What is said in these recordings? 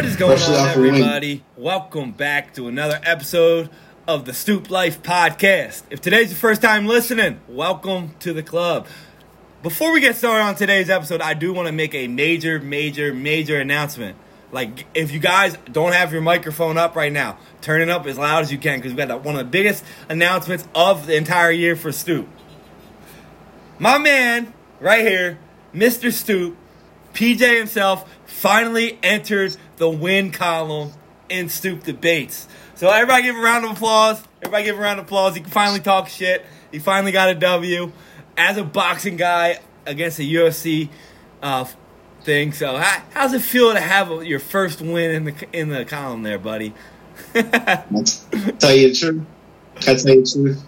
What is going on, everybody? Welcome back to another episode of the Stoop Life Podcast. If today's your first time listening, welcome to the club. Before we get started on today's episode, I do want to make a major, major, major announcement. Like, if you guys don't have your microphone up right now, turn it up as loud as you can because we've got one of the biggest announcements of the entire year for Stoop. My man, right here, Mr. Stoop, PJ himself, finally entered the win column in Stoop Debates. So everybody give a round of applause. Everybody give a round of applause. He can finally talk shit. He finally got a W as a boxing guy against a UFC uh, thing. So how, how's it feel to have a, your first win in the in the column there, buddy? tell you the truth. I tell you the truth?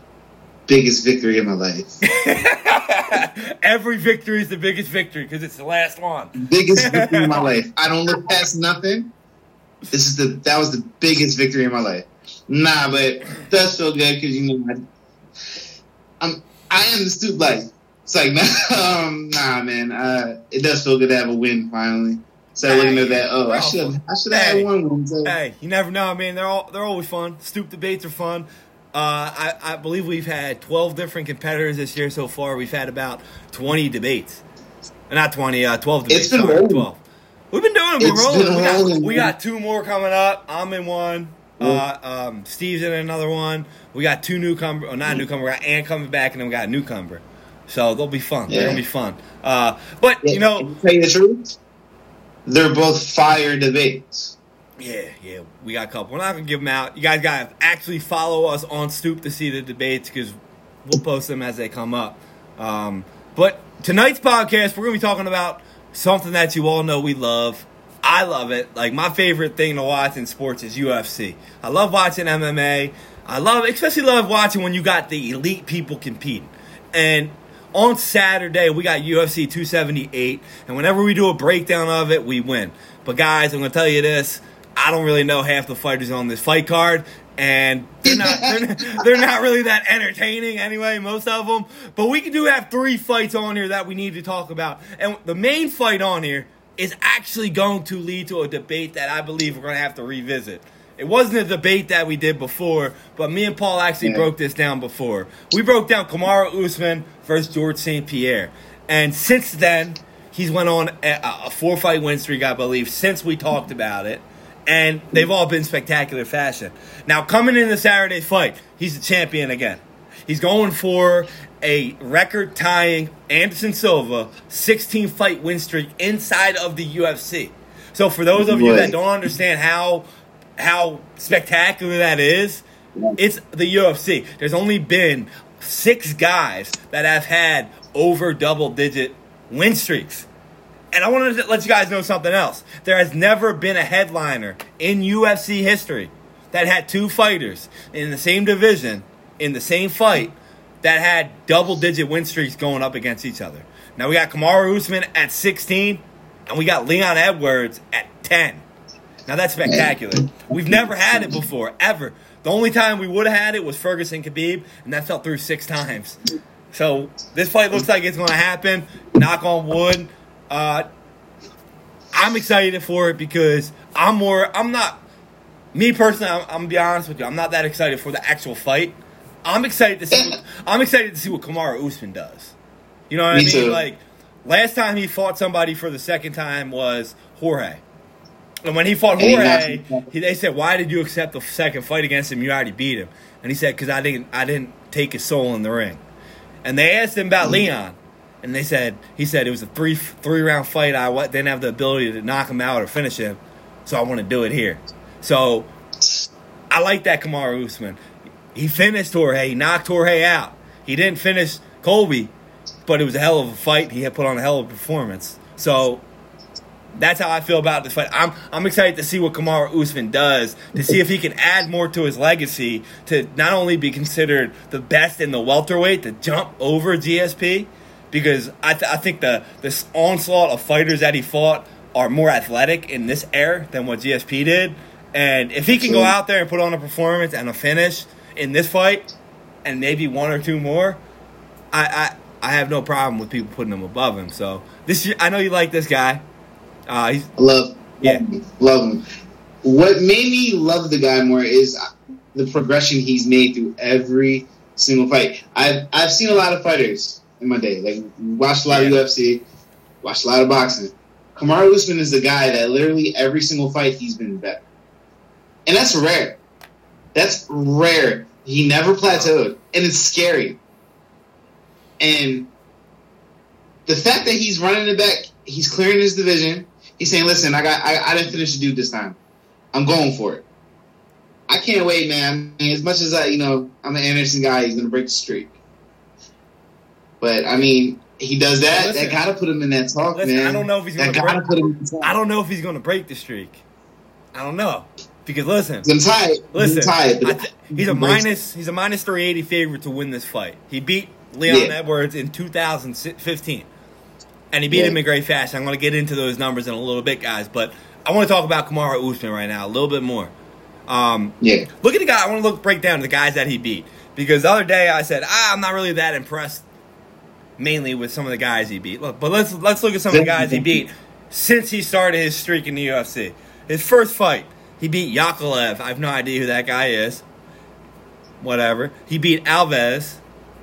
Biggest victory of my life. Every victory is the biggest victory because it's the last one. Biggest victory of my life. I don't look past nothing. This is the that was the biggest victory in my life. Nah, but it does feel good because you know I, I'm I am the stoop life. It's like nah, um, nah, man. Uh, it does feel good to have a win finally. So hey, looking at that, oh, I should I should have hey, had one win. So. Hey, you never know, man. They're all they're always fun. Stoop debates are fun. Uh, I, I, believe we've had 12 different competitors this year so far. We've had about 20 debates. Not 20, uh, 12 debates. It's been sorry, 12. We've been doing it. We're rolling. We got, we got, two more coming up. I'm in one. Uh, um, Steve's in another one. We got two newcomer, not newcomer. We got Ann coming back, and then we got a newcomer. So they'll be fun. Yeah. They're gonna be fun. Uh, but yeah, you know, tell you the truth, they're both fire debates. Yeah, yeah, we got a couple. We're not gonna give them out. You guys gotta actually follow us on Stoop to see the debates because we'll post them as they come up. Um, but tonight's podcast, we're gonna be talking about something that you all know we love. I love it. Like my favorite thing to watch in sports is UFC. I love watching MMA. I love, especially love watching when you got the elite people competing. And on Saturday we got UFC 278, and whenever we do a breakdown of it, we win. But guys, I'm gonna tell you this: I don't really know half the fighters on this fight card, and they're not they're, they're, not really that entertaining anyway, most of them. But we do have three fights on here that we need to talk about, and the main fight on here is actually going to lead to a debate that I believe we're going to have to revisit. It wasn't a debate that we did before, but me and Paul actually yeah. broke this down before. We broke down Kamaru Usman versus George St. Pierre, and since then he's went on a, a four fight win streak, I believe, since we talked about it and they've all been spectacular fashion. Now, coming into Saturday fight, he's the champion again. He's going for a record tying Anderson Silva 16 fight win streak inside of the UFC. So, for those of you that don't understand how how spectacular that is, it's the UFC. There's only been six guys that have had over double digit win streaks. And I want to let you guys know something else. There has never been a headliner in UFC history that had two fighters in the same division in the same fight that had double digit win streaks going up against each other. Now we got Kamaru Usman at 16 and we got Leon Edwards at 10. Now that's spectacular. We've never had it before, ever. The only time we would have had it was Ferguson Khabib, and that fell through six times. So this fight looks like it's going to happen. Knock on wood. Uh, I'm excited for it because I'm more. I'm not. Me personally, I'm, I'm, gonna be honest with you. I'm not that excited for the actual fight. I'm excited to see. I'm excited to see what Kamaru Usman does. You know what Me I mean? Too. Like last time he fought somebody for the second time was Jorge. And when he fought Jorge, he, they said, "Why did you accept the second fight against him? You already beat him." And he said, "Because I didn't. I didn't take his soul in the ring." And they asked him about mm-hmm. Leon, and they said he said it was a three three round fight. I didn't have the ability to knock him out or finish him, so I want to do it here. So I like that Kamaru Usman. He finished Jorge. He knocked Jorge out. He didn't finish Colby, but it was a hell of a fight. He had put on a hell of a performance. So that's how I feel about this fight. I'm I'm excited to see what Kamaru Usman does to see if he can add more to his legacy to not only be considered the best in the welterweight to jump over GSP because I, th- I think the this onslaught of fighters that he fought are more athletic in this era than what GSP did. And if he can go out there and put on a performance and a finish in this fight, and maybe one or two more, I I, I have no problem with people putting him above him. So this I know you like this guy. Uh, he's, I love Yeah. love him. What made me love the guy more is the progression he's made through every single fight. I've I've seen a lot of fighters in my day, like watched a lot Yeah. of UFC, watched a lot of boxing. Kamaru Usman is the guy that literally every single fight he's been better, and that's rare. That's rare. He never plateaued, and it's scary. And the fact that he's running it back, he's clearing his division. He's saying, "Listen, I got, I, I didn't finish the dude this time. I'm going for it. I can't wait, man. I mean, as much as I, you know, I'm an Anderson guy, he's gonna break the streak. But I mean, he does that. Listen. that gotta put him in that talk, Listen, man. I don't know if he's that gonna break. put him in the talk. I don't know if he's going to break the streak. I don't know because listen, He's gonna tie it. listen. Gonna it. But th- he's a minus. He's a minus three eighty favorite to win this fight. He beat Leon Yeah. Edwards in 2015, and he beat Yeah. him in great fashion. I'm going to get into those numbers in a little bit, guys. But I want to talk about Kamaru Usman right now a little bit more. Um, Yeah. Look at the guy. I want to look break down the guys that he beat because the other day I said ah, I'm not really that impressed, mainly with some of the guys he beat. Look, but let's let's look at some of the guys he beat since he started his streak in the UFC. His first fight, he beat Yakovlev. I have no idea who that guy is. Whatever. He beat Alves,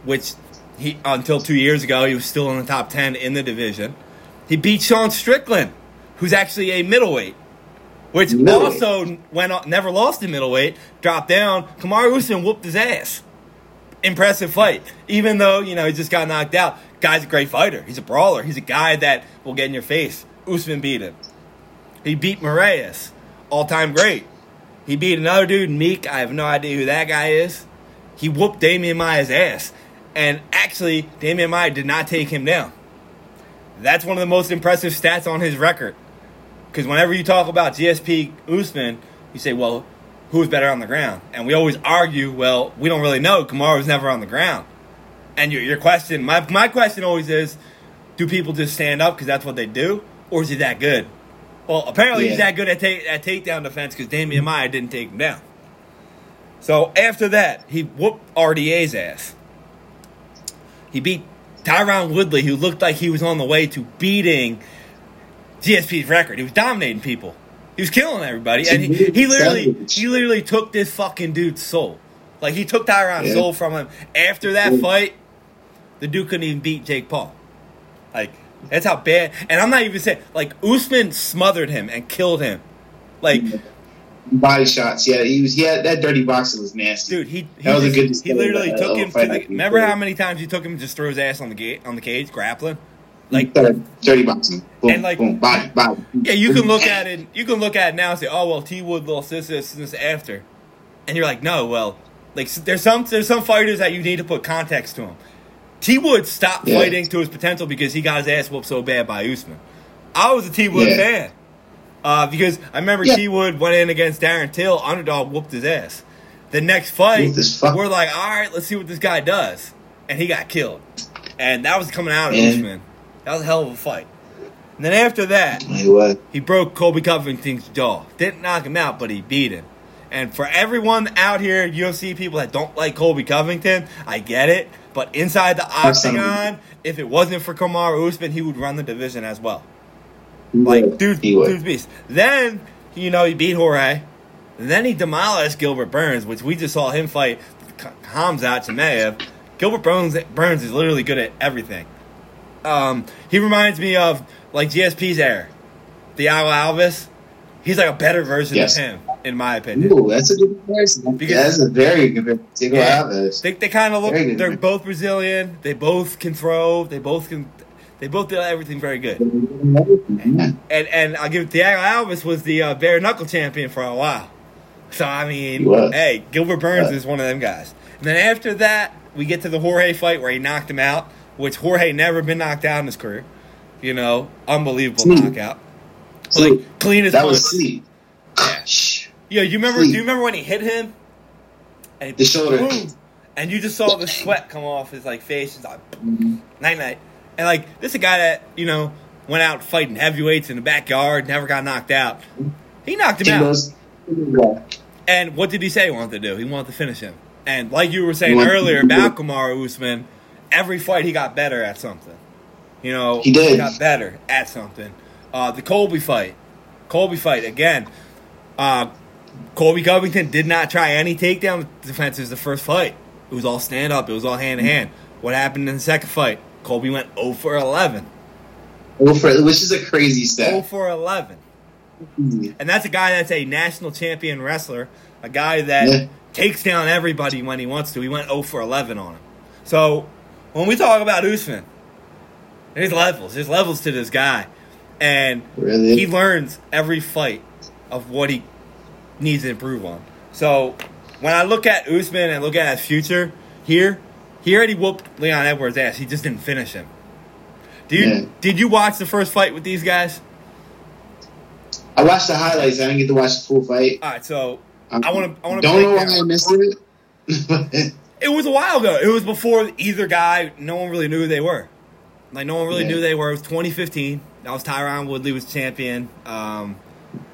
which he until two years ago he was still in the top ten in the division. He beat Sean Strickland, who's actually a middleweight which Middleweight. also went never lost in middleweight, dropped down. Kamaru Usman whooped his ass. Impressive fight, even though you know he just got knocked out. Guy's a great fighter. He's a brawler. He's a guy that will get in your face. Usman beat him. He beat Moraes, all time great. He beat another dude, Meek. I have no idea who that guy is. He whooped Demian Maia's ass, and actually, Demian Maia did not take him down. That's one of the most impressive stats on his record. Because whenever you talk about GSP Usman, you say, well, who's better on the ground? And we always argue, well, we don't really know. Kamaru was never on the ground. And your, your question, my, my question always is, do people just stand up because that's what they do? Or is he that good? Well, apparently he's that good at, take, at takedown defense because Demian Maia didn't take him down. So after that, he whooped RDA's ass. He beat Tyron Woodley, who looked like he was on the way to beating GSP's record. He was dominating people. He was killing everybody, and he, he literally he literally took this fucking dude's soul. Like he took Tyron's Yeah. soul from him. After that fight, the dude couldn't even beat Jake Paul. Like that's how bad. And I'm not even saying like Usman smothered him and killed him. Like body shots. Yeah, he was. Yeah, that dirty boxer was nasty. dude, he he, That was a good he literally uh, took him to the. Remember how many times he took him and just threw his ass on the gate on the cage grappling? Like thirty boxing. Boom, And, like- boom, body, body. Yeah, you can look at it. You can look at it now and say, "Oh well, T Wood lost this, this, and this after," and you're like, "No, well, like there's some there's some fighters that you need to put context to them." T Wood stopped Yeah. fighting to his potential because he got his ass whooped so bad by Usman. I was a T Wood Yeah. fan uh, because I remember Yeah. T Wood went in against Darren Till, underdog whooped his ass. The next fight, we're like, "All right, let's see what this guy does," and he got killed, and that was coming out of. Usman. That was a hell of a fight. And then after that, what? he broke Colby Covington's jaw. Didn't knock him out, but he beat him. And for everyone out here, UFC people that don't like Colby Covington, I get it. But inside the octagon, if it wasn't for Kamaru Usman, he would run the division as well. He Like, would. dude, dude's beast. Then, you know, he beat Jorge. Then he demolished Gilbert Burns, which we just saw him fight Hamzat Chimaev. Gilbert Burns, Burns is literally good at everything. Um, he reminds me of like GSP's era, Thiago Alves. He's like a better version Yes. of him, in my opinion. Ooh, that's a good comparison. Because- that's a very good comparison. Yeah. Alves. They, they kind of look. They're both Brazilian. They both can throw. They both can. They both do everything very good. Yeah. And and I'll give Thiago Alves was the uh, bare knuckle champion for a while. So I mean, He hey, Gilbert Burns Yeah. is one of them guys. And then after that, we get to the Jorge fight where he knocked him out, which Jorge never been knocked out in his career. You know, unbelievable Sleep. knockout. Sleep. Like clean as That was sleep. Yeah. You remember? Sleep. Do you remember when he hit him? And The shoulder. boom, and you just saw the sweat come off his like face. He's like Mhm. night night. And like this is a guy that you know went out fighting heavyweights in the backyard, never got knocked out. He knocked him out. Kimbo's. Yeah. And what did he say he wanted to do? He wanted to finish him. And like you were saying earlier about Kamaru Usman, every fight he got better at something. You know, He did. got better at something. Uh, the Colby fight, Colby fight again. Uh, Colby Covington did not try any takedown defenses the first fight. It was all stand up. It was all hand to hand. What happened in the second fight? Colby went 0 for 11. Oh, for, which is a crazy stat. 0 stat. for 11. And that's a guy that's a national champion wrestler, a guy that Yeah. takes down everybody when he wants to. He went 0 for 11 on him. So when we talk about Usman, there's levels. There's levels to this guy. And Really? he learns every fight of what he needs to improve on. So when I look at Usman and look at his future here, he already whooped Leon Edwards' ass. He just didn't finish him. Did you, Yeah. did you watch the first fight with these guys? I watched the highlights. I didn't get to watch the full fight. All right, so Um, I wanna- I wanna don't know why. I missed it. It was a while ago. It was before either guy. No one really knew who they were. Like no one really Yeah. knew they were. It was 2015. That was Tyron Woodley was champion. Um,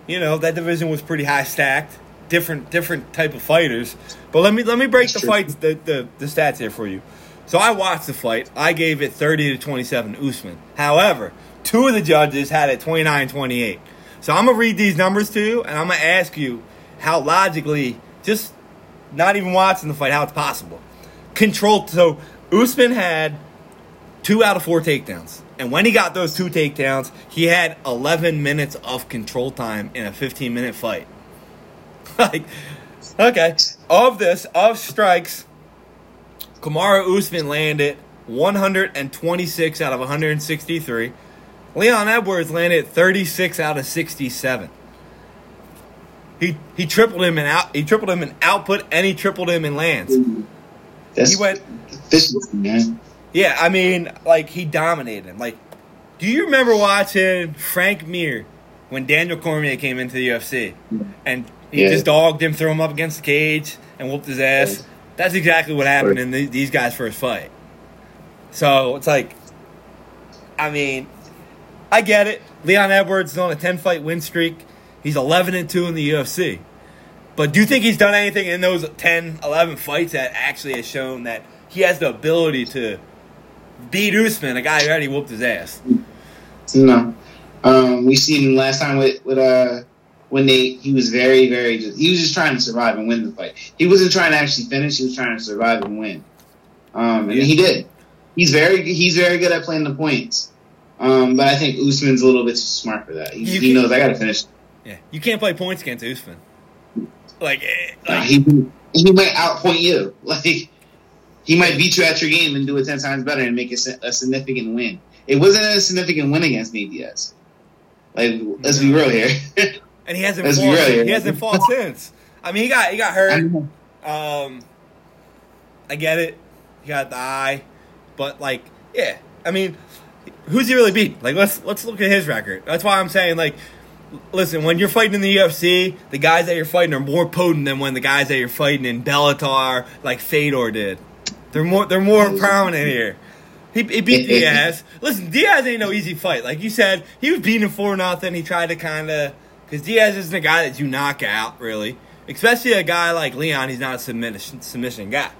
you know that division was pretty high stacked. Different different type of fighters. But let me let me break That's the true. fights the, the the stats here for you. So I watched the fight. I gave it 30 to 27 Usman. However, two of the judges had it 29-28. So I'm gonna read these numbers to you, and I'm gonna ask you how logically, just not even watching the fight, how it's possible. Control. So Usman had two out of four takedowns, and when he got those two takedowns, he had 11 minutes of control time in a 15 minute fight. like, okay, of this of strikes, Kamaru Usman landed 126 out of 163. Leon Edwards landed 36 out of 67. He he tripled him in out he tripled him in output and he tripled him in lands. That's He went efficiency, man. yeah, I mean, like he dominated him. Like, do you remember watching Frank Mir when Daniel Cormier came into the UFC and he Yeah. just dogged him, threw him up against the cage, and whooped his ass? That's exactly what happened in the, these guys' first fight. So it's like, I mean, I get it. Leon Edwards is on a ten fight win streak. He's eleven and two in the UFC. But do you think he's done anything in those 10, 11 fights that actually has shown that he has the ability to beat Usman, a guy who already whooped his ass? No. Um, we seen him last time with with uh when they he was very very just he was just trying to survive and win the fight. He wasn't trying to actually finish. He was trying to survive and win. Um, and he did. He's very he's very good at playing the points. Um, but I think Usman's a little bit too smart for that. He, he knows I got to finish. Yeah, you can't play points against Usman. Like, eh, like he he might outpoint you. Like he might beat you at your game and do it ten times better and make it a significant win. It wasn't a significant win against Nate Diaz. Like let's be real here. and he hasn't let's be fought. He hasn't fought since. I mean, he got he got hurt. know. Um, I get it. He got the eye, but like, yeah. I mean, who's he really beat? Like, let's let's look at his record. That's why I'm saying, like, listen, when you're fighting in the UFC, the guys that you're fighting are more potent than when the guys that you're fighting in Bellator, like Fedor did. They're more they're more prominent here. He, he beat Diaz. Listen, Diaz ain't no easy fight. Like you said, he was beating for nothing. He tried to kind of because Diaz isn't a guy that you knock out really, especially a guy like Leon. He's not a submission submission guy.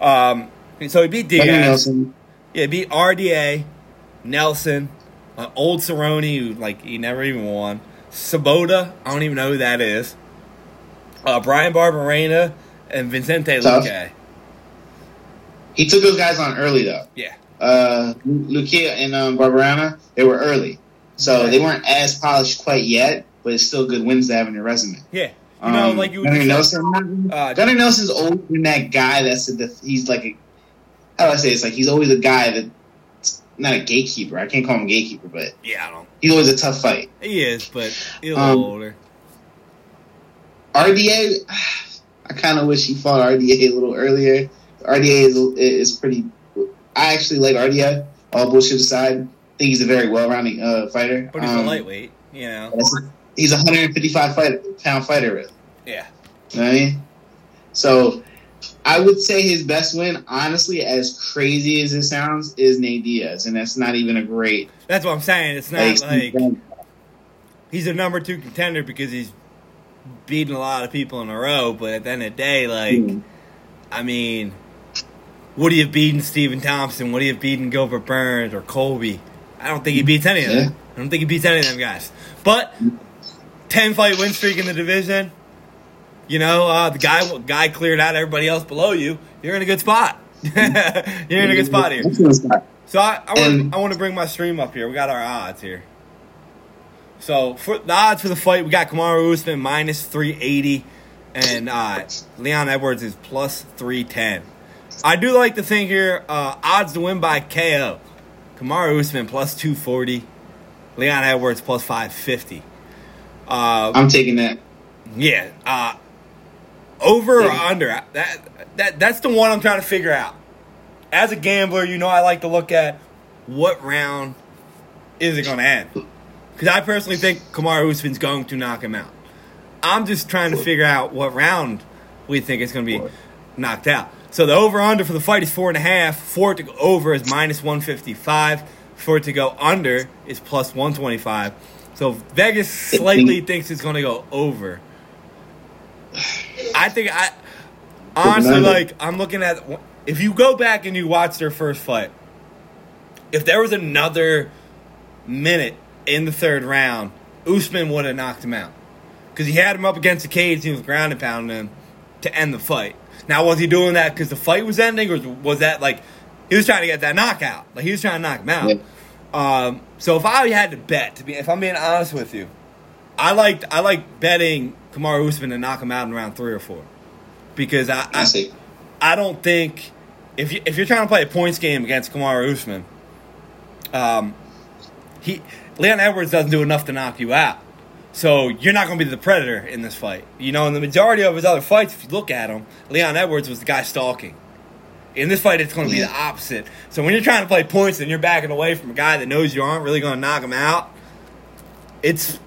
Um, so he beat Diaz. Nelson. Yeah, he beat RDA, Nelson, uh, old Cerrone, who like he never even won. Sobotta, I don't even know who that is. Uh, Bryan Barberena and Vicente Tough. Luque. He took those guys on early though. Yeah, Uh, Lucia and um, Barberena, they were early, so they weren't as polished quite yet. But it's still good wins to have in your resume. yeah. You know, Um, like you would Gunnar Nelson. Uh, Gunnar Nelson's always been that guy that's a def- he's like a how do I say it? it's like he's always a guy that's not a gatekeeper. I can't call him a gatekeeper, but Yeah, I don't. he's always a tough fight. He is, but he's a Um, little older. RDA, I kind of wish he fought RDA a little earlier. RDA is is pretty. I actually like RDA. All bullshit aside, I think he's a very well-rounded uh, fighter. But he's Um, a lightweight, you know. He's a 155 fight, pound fighter. Really. Yeah. You know what I mean? So I would say his best win, honestly, as crazy as it sounds, is Nate Diaz, and that's not even a great. That's what I'm saying. It's not like he's a number two contender because he's beating a lot of people in a row. But at the end of the day, like, Mm. I mean, would he have beaten Stephen Thompson? Would he have beaten Gilbert Burns or Colby? I don't think he beats any of them. Yeah. I don't think he beats any of them guys. But ten fight win streak in the division. You know, uh, the guy guy cleared out everybody else below you. You're in a good spot. you're in a good spot here. So I, I want I want to bring my stream up here. We got our odds here. So for the odds for the fight, we got Kamaru Usman minus three eighty, and uh, Leon Edwards is plus three ten. I do like the thing here uh, odds to win by KO. Kamaru Usman plus two forty, Leon Edwards plus five fifty. Uh, I'm taking that. Yeah. Uh, over or under? That that that's the one I'm trying to figure out. As a gambler, you know I like to look at what round is it going to end. Because I personally think Kamaru Usman's going to knock him out. I'm just trying to figure out what round we think it's going to be knocked out. So the over under for the fight is four and a half. For it to go over is minus 155. For it to go under is plus 125. So Vegas slightly thinks it's going to go over. I think I honestly like I'm looking at if you go back and you watch their first fight. If there was another minute in the third round, Usman would have knocked him out because he had him up against the cage. And he was ground and pounding him to end the fight. Now, was he doing that because the fight was ending, or was that like he was trying to get that knockout? Like he was trying to knock him out. Yeah. Um, so if I had to bet, to be if I'm being honest with you, I liked I like betting Kamaru Usman to knock him out in round three or four because I I, I don't think if you if you're trying to play a points game against Kamaru Usman, um, he Leon Edwards doesn't do enough to knock you out. So you're not going to be the predator in this fight. You know, in the majority of his other fights, if you look at him, Leon Edwards was the guy stalking. In this fight, it's going to be the opposite. So when you're trying to play points and you're backing away from a guy that knows you aren't really going to knock him out, it's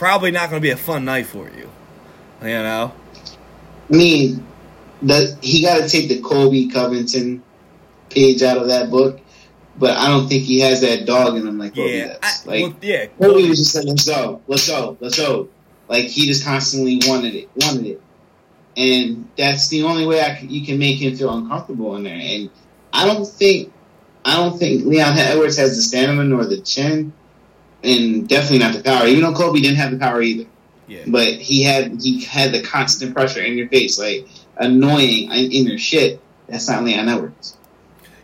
probably not going to be a fun night for you. You know. I mean, the, he got to take the Colby Covington page out of that book, but I don't think he has that dog in him like Colby yeah, does. Like, well, yeah, Colby was just like, "Let's go, let's go, let's go." Like he just constantly wanted it, wanted it and that's the only way I can, you can make him feel uncomfortable in there. And I don't think I don't think Leon Edwards has the stamina nor the chin, and definitely not the power. Even though Colby didn't have the power either, yeah. but he had he had the constant pressure in your face, like annoying in your shit. That's not Leon Edwards.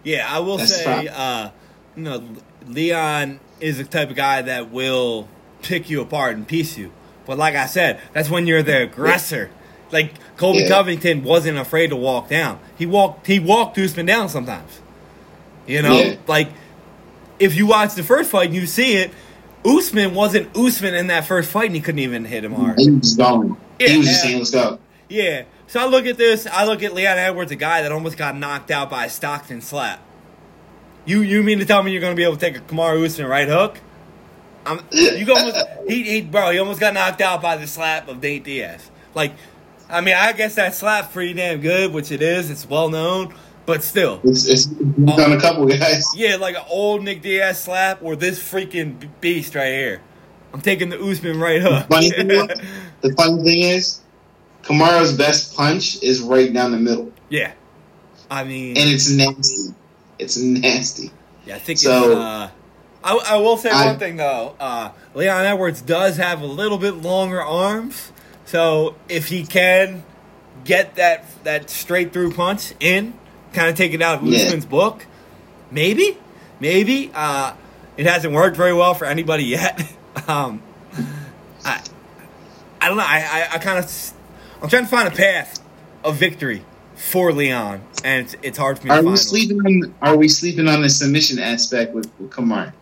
Yeah, I will that's say, uh, you know, Leon is the type of guy that will pick you apart and piece you. But like I said, that's when you're the aggressor. Like Colby yeah. Covington wasn't afraid to walk down. He walked he walked Usman down sometimes. You know, yeah. like if you watch the first fight and you see it, Usman wasn't Usman in that first fight and he couldn't even hit him hard. He was going. Yeah, he was just saying, "Let's go." Yeah. So I look at this. I look at Leon Edwards, a guy that almost got knocked out by a Stockton slap. You you mean to tell me you're going to be able to take a Kamaru Usman right hook? I'm, you almost he, he bro he almost got knocked out by the slap of Nate Diaz. Like I mean, I guess that slap's pretty damn good, which it is. It's well known, but still, it's, it's done a couple guys. Yeah, like an old Nick Diaz slap or this freaking beast right here. I'm taking the Usman right hook. The funny thing, is, the funny thing is, Kamaru's best punch is right down the middle. Yeah, I mean, and it's nasty. It's nasty. Yeah, I think so. Uh, I, I will say I, one thing though. Uh, Leon Edwards does have a little bit longer arms. So if he can get that that straight through punch in, kind of take it out of yeah. Usman's book, maybe, maybe. Uh, it hasn't worked very well for anybody yet. um, I, I don't know. I, I, I kind of, I'm trying to find a path of victory for Leon, and it's, it's hard for me. Are to we sleeping on? Are we sleeping on the submission aspect with, with Kamar?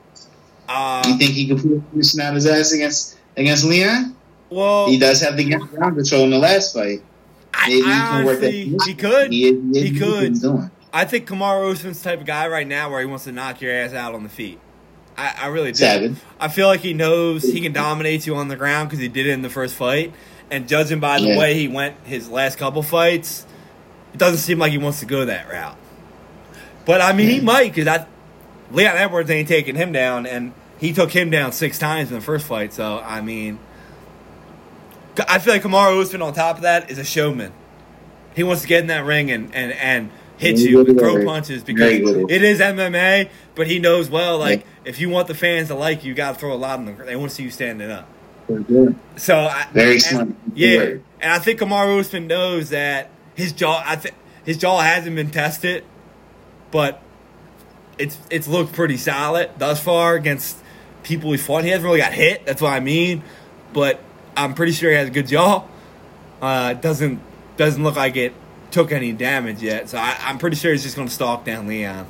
Uh, you think he could put a submission out his ass against against Leon? Well, he does have the ground control in the last fight. Maybe I, I he can work that. He could. He, he, he could. I think Kamaru Usman's type of guy right now, where he wants to knock your ass out on the feet. I, I really do. Seven. I feel like he knows he can dominate you on the ground because he did it in the first fight. And judging by the yeah. way he went his last couple fights, it doesn't seem like he wants to go that route. But I mean, yeah. he might because Leon Edwards ain't taking him down, and he took him down six times in the first fight. So I mean, I feel like Kamaru Usman on top of that is a showman. He wants to get in that ring and and and hit you with throw punches because it is MMA, but he knows well like yeah. if you want the fans to like you, you got to throw a lot in them. They want to see you standing up. So I, Very and- smart. Yeah, and I think Kamaru Usman knows that his jaw. I think his jaw hasn't been tested, but it's it's looked pretty solid thus far against people he fought. He hasn't really got hit. That's what I mean. But I'm pretty sure he has a good jaw. Uh, doesn't doesn't look like it took any damage yet. So I, I'm pretty sure he's just going to stalk down Leon.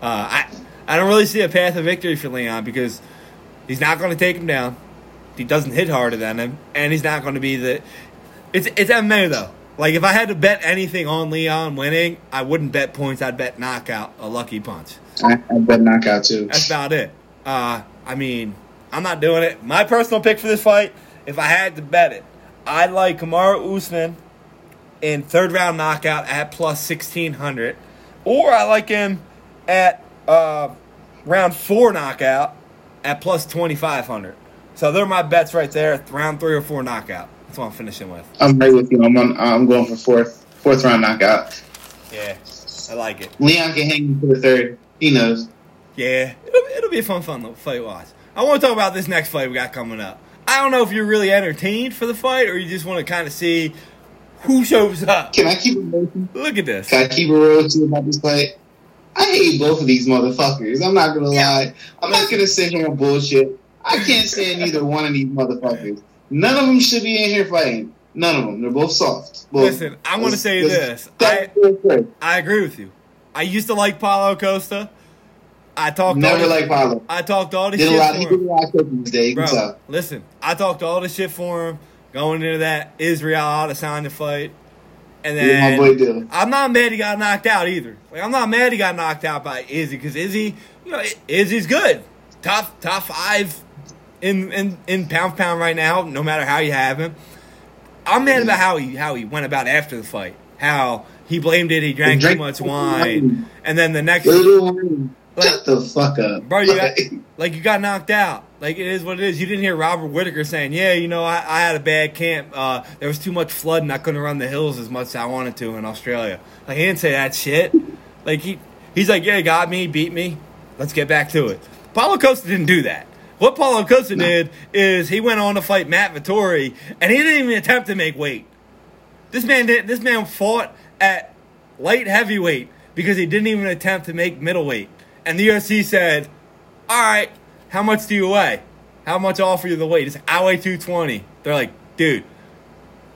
Uh, I I don't really see a path of victory for Leon because he's not going to take him down. He doesn't hit harder than him, and he's not going to be the. It's it's MMA though. Like if I had to bet anything on Leon winning, I wouldn't bet points. I'd bet knockout, a lucky punch. I, I bet knockout too. That's about it. Uh, I mean, I'm not doing it. My personal pick for this fight, if I had to bet it, I'd like Kamaru Usman in third round knockout at plus 1600, or I like him at uh, round four knockout at plus 2500. So they're my bets right there. Round three or four knockout. That's what I'm finishing with. I'm right with you. I'm on, I'm going for fourth fourth round knockout. Yeah, I like it. Leon can hang for the third. He knows. Yeah, it'll, it'll be a fun, fun little fight watch. I want to talk about this next fight we got coming up. I don't know if you're really entertained for the fight or you just want to kind of see who shows up. Can I keep it real? Look at this. Can I keep it real with you about this fight? I hate both of these motherfuckers. I'm not gonna Yeah. lie. I'm not gonna sit here and bullshit. I can't stand either one of these motherfuckers. None of them should be in here fighting. None of them. They're both soft. Both. Listen, I want to say this. I, that's real quick. I agree with you. I used to like Paulo Costa. I talked all Never like Paulo. I talked all this Did a shit lot. for him. lot today. Bro, tell. listen, I talked all this shit for him going into that Israel Adesanya fight. And Yeah, then boy I'm not mad he got knocked out either. Like I'm not mad he got knocked out by Izzy because Izzy, you know, Izzy's good, top top five in in in pound pound right now. No matter how you have him, I'm mad about how he how he went about after the fight. How he blamed it. He drank too drank much too much wine, wine. and then the next Like- shut the fuck up, Bro, you got like you got knocked out. Like it is what it is. You didn't hear Robert Whitaker saying, "Yeah, you know, I, I had a bad camp. Uh, there was too much flood, and I couldn't run the hills as much as I wanted to in Australia." Like he didn't say that shit. Like he he's like, "Yeah, got me, beat me. Let's get back to it." Paulo Costa didn't do that. What Paulo Costa No. did is he went on to fight Matt Vettori, and he didn't even attempt to make weight. This man did. This man fought at light heavyweight because he didn't even attempt to make middleweight. And the UFC said, "All right, how much do you weigh? How much offer you the weight?" It's I weigh two twenty. They're like, "Dude,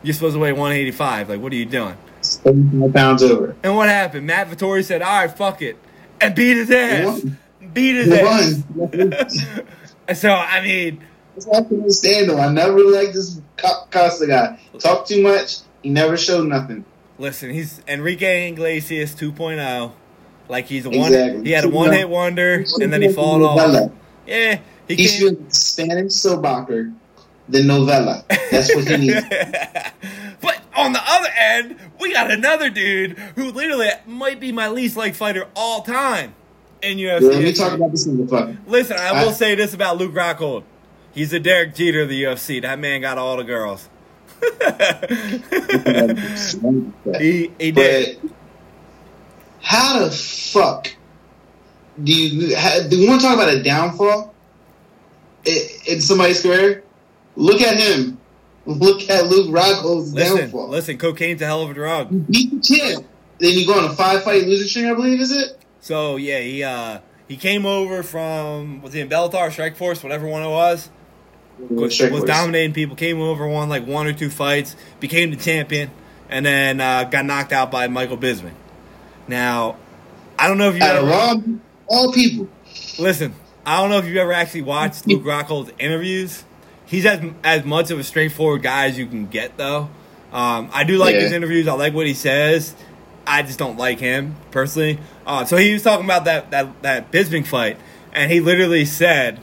you're supposed to weigh one eighty five. Like, what are you doing?" Seventy-five pounds over. And what happened? Matt Vettori said, "All right, fuck it," and beat his ass. Beat his ass. so I mean, That's can understand though. I never liked this Costa guy. Talk too much. He never showed nothing. listen, he's Enrique Iglesias 2.0. Like he's a one. Exactly. He had a one hit wonder, and then he fallen off. Yeah, he He should Spanish soapbox the novella. That's what he needs. but on the other end, we got another dude who literally might be my least liked fighter all time in UFC. Let me talk about this motherfucker. Listen, I will say this about Luke Rockhold. He's a Derek Jeter of the UFC. That man got all the girls. he he did. But how the fuck do you do you want to talk about a downfall in, somebody's career? Look at him. Look at Luke Rockhold's Listen, downfall. listen. Cocaine's a hell of a drug. You beat the. Then you go on a five fight losing streak, I believe, is it? So yeah, he uh he came over from was he in Bellator, Strikeforce, whatever one it was. Was, was dominating people. Came over, won like one or two fights, became the champion, and then uh, got knocked out by Michael Bisping. Now, I don't know if you Out ever all, all people. listen. I don't know if you've ever actually watched Luke Rockhold's interviews. He's as as much of a straightforward guy as you can get, though. Um, I do like Yeah. his interviews. I like what he says. I just don't like him personally. Uh, so he was talking about that that that Bisping fight, and he literally said,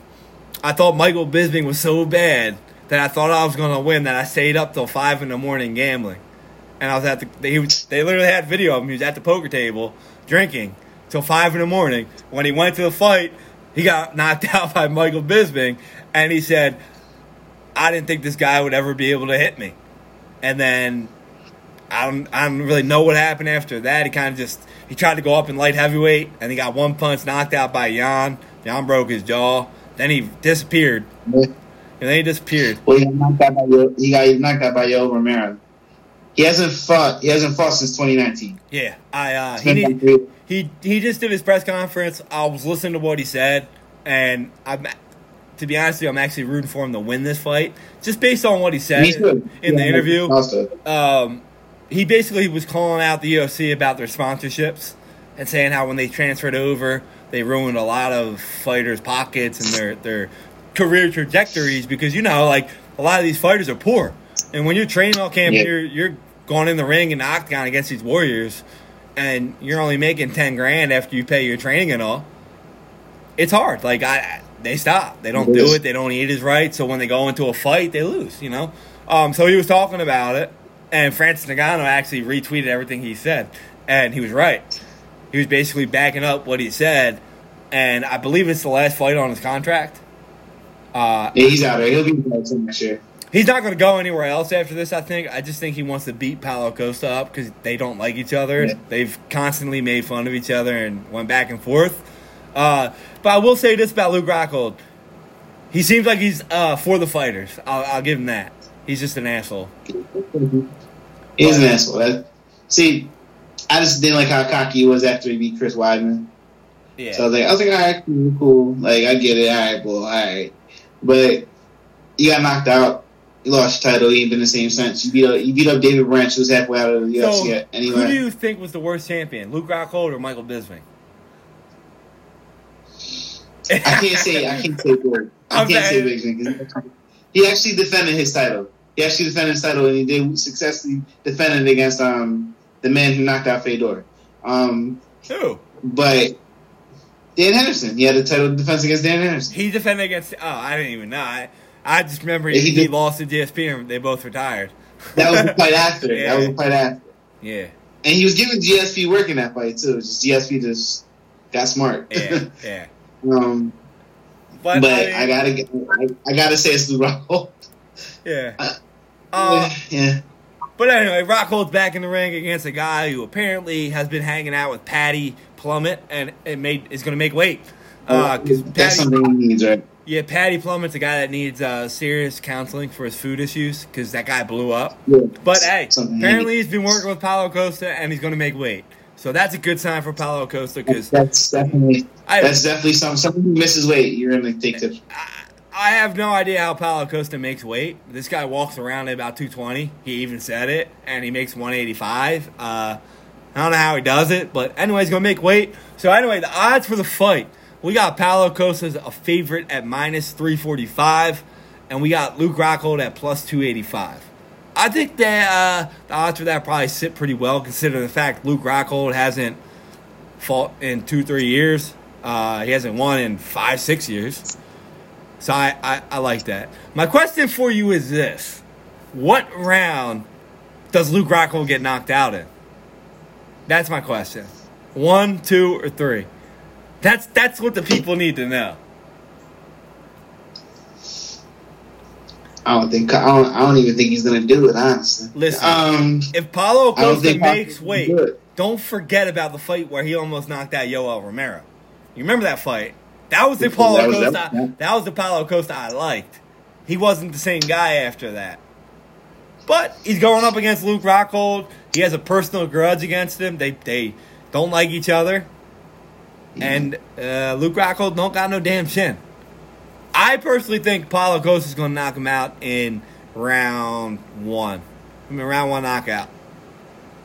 "I thought Michael Bisping was so bad that I thought I was going to win that I stayed up till five in the morning gambling." And I was at the they, they literally had video of him. He was at the poker table drinking till five in the morning. When he went to the fight, he got knocked out by Michael Bisping, and he said, "I didn't think this guy would ever be able to hit me." And then I don't I don't really know what happened after that. He kind of just he tried to go up in light heavyweight, and he got one punch knocked out by Jan. Jan broke his jaw. Then he disappeared. and then he disappeared. Well, he got knocked out by he got knocked out by Yoel Romero. He hasn't fought. He hasn't fought since 2019. Yeah, I uh, he been need, like three- he he just did his press conference. I was listening to what he said, and I'm to be honest with you, I'm actually rooting for him to win this fight, just based on what he said in the interview. Um, he basically was calling out the UFC about their sponsorships and saying how when they transferred over, they ruined a lot of fighters' pockets and their their career trajectories because you know, like a lot of these fighters are poor, and when you're training all camp, Yeah. you're you're going in the ring and octagon against these warriors, and you're only making ten grand after you pay your training and all. It's hard. Like I, they stop. They don't do it. They don't eat his right. So when they go into a fight, they lose. You know. Um, so he was talking about it, and Francis Ngannou actually retweeted everything he said, and he was right. He was basically backing up what he said, and I believe it's the last fight on his contract. Uh, yeah, he's out there. He'll be back next year. He's not going to go anywhere else after this. I think. I just think he wants to beat Paulo Costa up because they don't like each other. Yeah. They've constantly made fun of each other and went back and forth. Uh, but I will say this about Luke Rockhold: he seems like he's uh, for the fighters. I'll, I'll give him that. He's just an asshole. He's an asshole. See, I just didn't like how cocky he was after he beat Chris Weidman. Yeah. So I was like, I was like, all right, cool, cool. Like, I get it. All right, well, all right. But you got knocked out. Lost your title. You ain't been the same since. You beat up, you beat up David Branch, who's halfway out of the UFC so, yet. who do you think was the worst champion, Luke Rockhold or Michael Bisping? I can't say. I can't say good. I I'm can't say saying- Big Thing, 'cause he actually defended his title. He actually defended his title, and he did successfully defend it against um the man who knocked out Fedor. Um, Who? but Dan Henderson, he had a title defense against Dan Henderson. He defended against. Oh, I didn't even know. I, I just remember he, he lost to GSP and they both retired. That was the fight after. Yeah. That was the fight after. Yeah, And he was giving GSP work in that fight too. Just GSP just got smart. yeah, yeah. um, But, but I, mean, I, gotta, I, I gotta say it's the Rockhold. yeah. Uh, Uh, yeah. but anyway, Rockhold's back in the ring against a guy who apparently has been hanging out with Paddy Pimblett and it made is going to make weight. Uh, 'cause That's Paddy, something he needs, right? Yeah, Paddy Pimblett's a guy that needs uh, serious counseling for his food issues because that guy blew up. Yeah. But hey, Something he apparently he's been working with Paulo Costa and he's going to make weight. So that's a good sign for Paulo Costa because That's definitely I, that's definitely some someone who misses weight. You're gonna take tips. I have no idea how Paulo Costa makes weight. This guy walks around at about 220. He even said it, and he makes 185. Uh, I don't know how he does it, but anyway, he's going to make weight. So, anyway, the odds for the fight we got Paulo Costa a favorite at minus 345, and we got Luke Rockhold at plus 285. I think that uh, the odds for that probably sit pretty well, considering the fact Luke Rockhold hasn't fought in two, three years. Uh, he hasn't won in five, six years. So I, I, I like that. My question for you is this. What round does Luke Rockhold get knocked out in? That's my question. One, two, or three? That's that's what the people need to know. I don't think I don't, I don't even think he's gonna do it. Honestly, Listen, Um, If Paulo Costa makes weight, do don't forget about the fight where he almost knocked out Yoel Romero. You remember that fight? That was the Paulo That was- Costa. that That, was- was the Paulo Costa I liked. He wasn't the same guy after that. But he's going up against Luke Rockhold. He has a personal grudge against him. They they don't like each other. And uh, Luke Rockhold don't got no damn chin. I personally think Paulo Costa is going to knock him out in round one. I mean, round one knockout.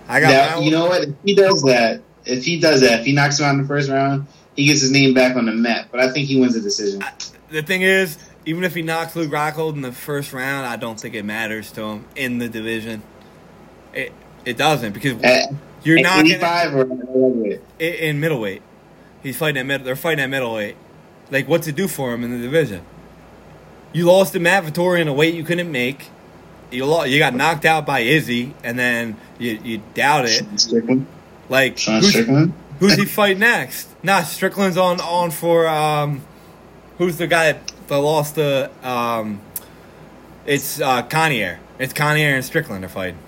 I got round you know what? If he does that, if he does that, if he knocks him out in the first round, he gets his name back on the map. But I think he wins the decision. The thing is, even if he knocks Luke Rockhold in the first round, I don't think it matters to him in the division. It it doesn't because At, you're at not gonna, 85 or in, in middleweight. He's fighting at mid. They're fighting at middleweight. Like, what's it do for him in the division? You lost to Matt Vettori in a weight you couldn't make. You lost, You got knocked out by Izzy, and then you you doubt it. Strickland. Like, Sean who's, Strickland. who's he fight next? Nah, Strickland's on on for um, who's the guy that lost the um, it's uh Connier. It's Connier and Strickland are fighting.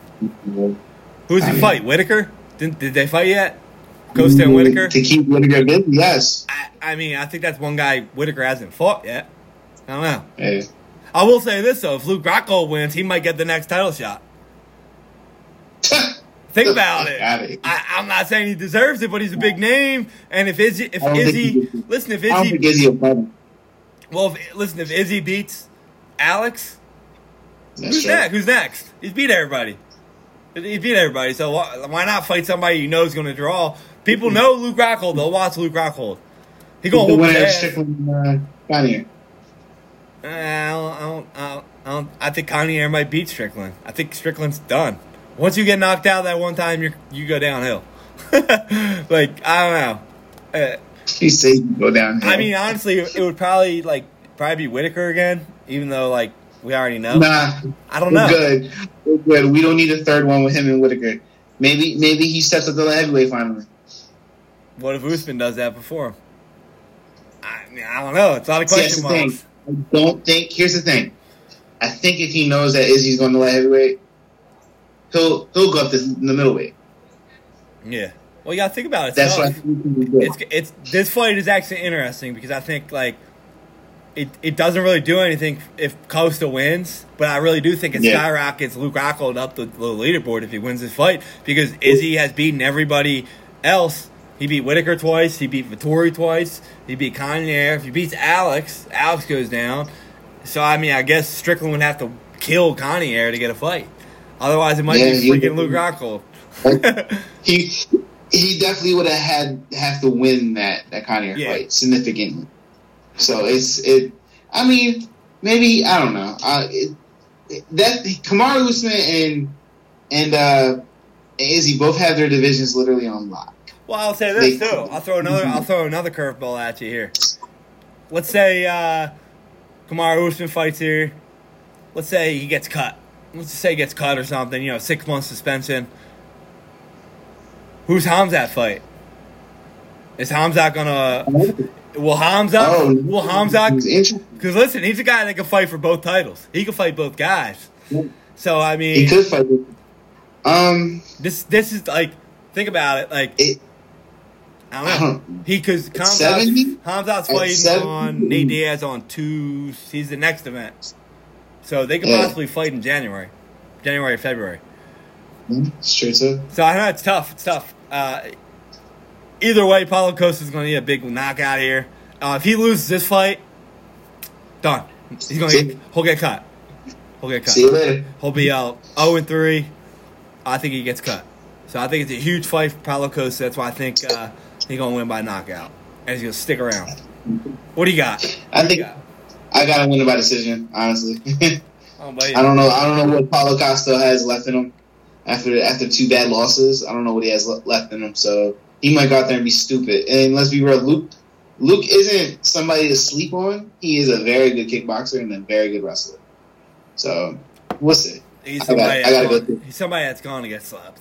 Who's he fight? Whitaker? Did, did they fight yet? Costa and mm, Whittaker. To keep Whittaker busy, yes. I, I mean, I think that's one guy Whittaker hasn't fought yet. I don't know. Yeah. I will say this though: if Luke Rockhold wins, he might get the next title shot. Think about it. I, I'm not saying he deserves it, but he's a big name. And if Izzy, if Izzy, listen, if Izzy, Izzy will fight him. well, if, listen, if Izzy beats Alex, That's who's next? Who's next? He's beat everybody. He beat everybody. So why, why not fight somebody you know is going to draw? People know Luke Rockhold. They'll watch Luke Rockhold. He gonna the winner of. Strickland uh? Uh, I don't, I don't, I don't, I don't. I think Cannonier might beat Strickland. I think Strickland's done. Once you get knocked out that one time, you you go downhill. like I don't know. Uh, He said he go down. I mean, honestly, it would probably like probably be Whittaker again, even though like we already know. nah, I don't we're know. good. We're good. We don't need a third one with him and Whittaker. Maybe maybe he steps up to the heavyweight finally. What if Usman does that before? I, mean, I don't know. It's not a lot See, that's question thing. I don't think. Here's the thing. I think if he knows that Izzy's going to light heavyweight, he'll he'll go up to the middleweight. Yeah. Well, you gotta think about it. That's tough. what I think he can do. it's it's this fight is actually interesting because I think like it it doesn't really do anything if Costa wins, but I really do think it Yeah. skyrockets Luke Rockhold up the, the leaderboard if he wins this fight because Izzy has beaten everybody else. He beat Whittaker twice. He beat Vettori twice. He beat Kanye. If he beats Alex, Alex goes down. So I mean, I guess Strickland would have to kill Kanye to get a fight. Otherwise, it might Yeah, be freaking Luke Rockhold. he he definitely would have had have to win that that Conor Yeah. fight significantly. So it's it. I mean, maybe I don't know. Uh, it, it- that Kamaru Usman and and uh, Izzy both have their divisions literally on lock. Well, I'll say this They- too. I'll throw another. I'll throw another curveball at you here. Let's say uh, Kamaru Usman fights here. Let's say he gets cut. Let's just say he gets cut or something. You know, six months suspension. Who's Khamzat fight? Is Khamzat gonna? Will Khamzat? Oh, will Khamzat? Because listen, he's a guy that can fight for both titles. He can fight both guys. So I mean, He could fight. Um, this this is like think about it. Like it, I don't know. He because At 70? Khamzat's fighting 70? on Nate Diaz on two. He's the next event, so they could Yeah. possibly fight in January, January or February. it's true too. So I know it's tough. It's tough. Uh, either way, Paulo Costa is going to need a big knockout here. Uh, if he loses this fight, done. He's going to he'll get cut. He'll get cut. See you later. He'll be out 0 and 3. I think he gets cut. So I think it's a huge fight for Paulo Costa. That's why I think uh, he's to win by knockout. And he's to stick around. What do you got? I What think got? I gotta win by decision. Honestly, Oh. I don't know. I don't know what Paulo Costa has left in him after after two bad losses. I don't know what he has left in him. So he might go out there and be stupid. And let's be real, Luke. Luke isn't somebody to sleep on. He is a very good kickboxer and a very good wrestler. So we'll see. He's I somebody, I that's gotta go through. he's somebody that's going to get slapped.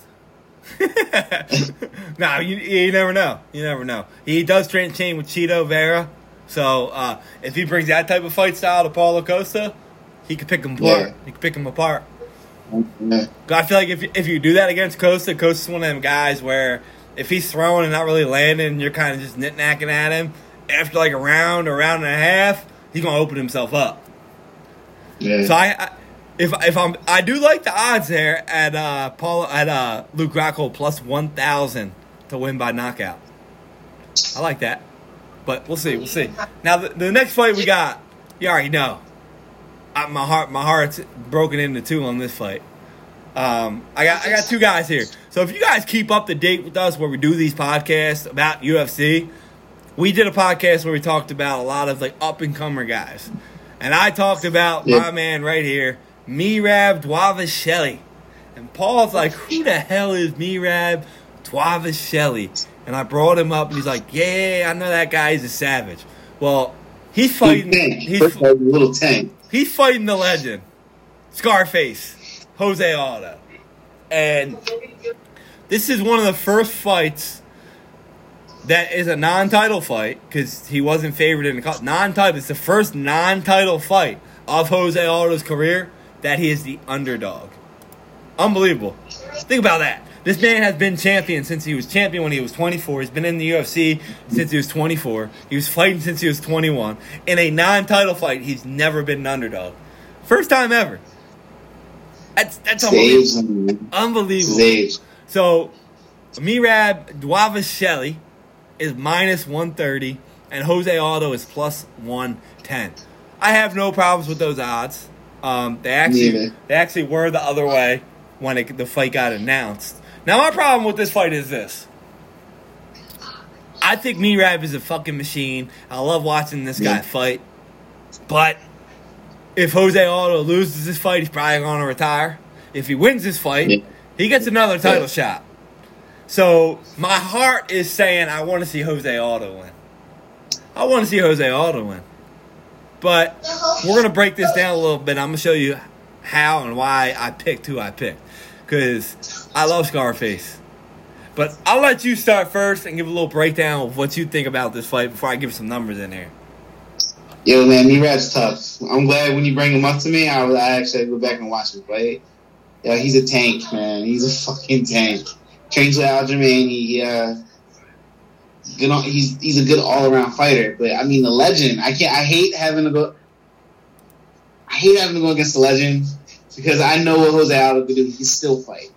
no, you, you never know. You never know. He does train chain with Chito Vera. So uh, if he brings that type of fight style to Paulo Costa, he could pick him apart. Yeah. He could pick him apart. Yeah. But I feel like if if you do that against Costa, Costa's one of them guys where if he's throwing and not really landing, you're kind of just nitnacking at him. After like a round or round and a half, he's gonna open himself up. Yeah. So I, I if if I'm I do like the odds there at uh Paul at uh Luke Rockhold plus one thousand to win by knockout. I like that, but we'll see. We'll see. Now the, the next fight we got, you already know. I, my heart my heart's broken into two on this fight. Um, I got I got two guys here. So if you guys keep up to date with us, where we do these podcasts about UFC, we did a podcast where we talked about a lot of like up and comer guys, and I talked about Yeah. my man right here, Merab Dvalishvili, and Paul's like, who the hell is Merab Dvalishvili? And I brought him up, and he's like, yeah, I know that guy. He's a savage. Well, he's fighting. He's, a little tank. he's fighting the legend, Scarface, Jose Aldo, and this is one of the first fights that is a non-title fight because he wasn't favored in the cup. Non-title. It's the first non-title fight of Jose Aldo's career that he is the underdog. Unbelievable. Think about that. This man has been champion since he was champion when he was 24. He's been in the UFC since he was 24. He was fighting since he was 21. In a non-title fight, he's never been an underdog. First time ever. That's that's unbelievable. Unbelievable. So, Merab Dvalishvili is minus 130, and Jose Aldo is plus 110. I have no problems with those odds. Um, they actually Neither. they actually were the other way when it, the fight got announced. Now, my problem with this fight is this. I think Merab is a fucking machine. I love watching this guy Yeah. fight. But if Jose Aldo loses this fight, he's probably going to retire. If he wins this fight, Yeah. he gets another title Yeah. shot. So my heart is saying I want to see Jose Aldo win. I want to see Jose Aldo win. But we're gonna break this down a little bit. I'm gonna show you how and why I picked who I picked because I love Scarface. But I'll let you start first and give a little breakdown of what you think about this fight before I give some numbers in there. Yo, man, Merab's tough. I'm glad when you bring him up to me, I, I actually go back and watch him fight. Yeah, he's a tank, man. He's a fucking tank. Trains with Aljamain. He, uh, good on, he's he's a good all around fighter. But I mean, the legend. I can't. I hate having to go. I hate having to go against the legend because I know what Jose Aldo could do. He can still fight.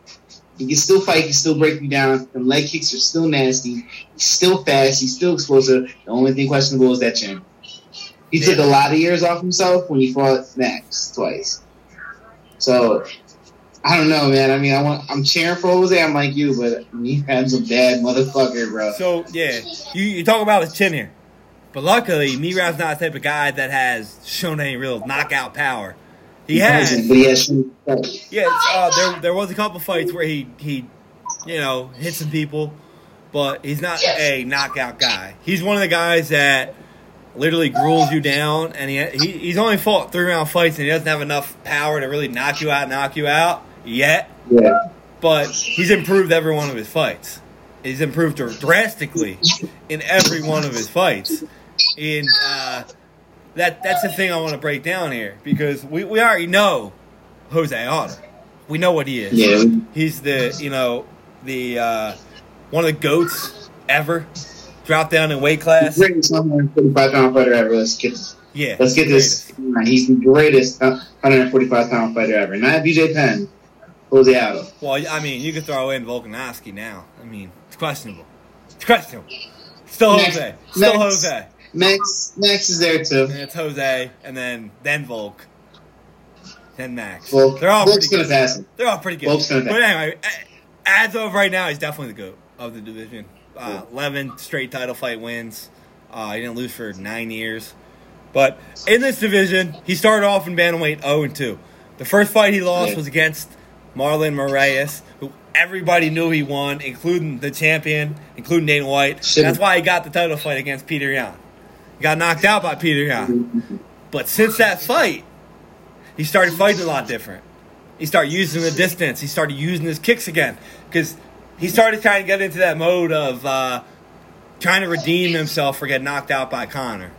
He can still fight. He can still break you down. The leg kicks are still nasty. He's still fast. He's still explosive. The only thing questionable is that chin. He took a lot of years off himself when he fought Max twice. So I don't know, man. I mean, I want I'm cheering for Jose. I'm like you, but he had a bad motherfucker, bro. So yeah, you, you talk about his chin here, but luckily Merab's not the type of guy that has shown any real knockout power. He has, but he has yeah. Uh, there there was a couple fights where he he, you know, hit some people, but he's not a knockout guy. He's one of the guys that literally gruels you down, and he, he he's only fought three round fights, and he doesn't have enough power to really knock you out, knock you out yet. Yeah, But he's improved every one of his fights. He's improved drastically in every one of his fights. And uh, that that's the thing I want to break down here because we, we already know Jose Aldo. We know what he is. yeah. He's the you know the uh, one of the goats ever. Drop down in weight class. Greatest 145 pound fighter ever. Let's get Yeah. let's get this. He's the greatest 145 pound fighter ever. Not BJ Penn. Aldo. Well, I mean, you could throw in Volkanovski now. I mean, it's questionable. It's questionable. Still Next- Jose. Still next. Jose. Max Max is there too. And it's Jose, and then then Volk, then Max. Volk, They're all Volk's pretty good. pass. They're all pretty good. Volk's But anyway, as of right now, he's definitely the goat of the division. Uh, Eleven straight title fight wins. Uh, he didn't lose for nine years. But in this division, he started off in bantamweight 0 and 2. The first fight he lost was against Marlon Moraes, who everybody knew he won, including the champion, including Dana White. That's why he got the title fight against Peter Yan. He got knocked out by Peter Yan. But since that fight, he started fighting a lot different. He started using the distance. He started using his kicks again because he started trying to get into that mode of uh, trying to redeem himself for getting knocked out by Conor.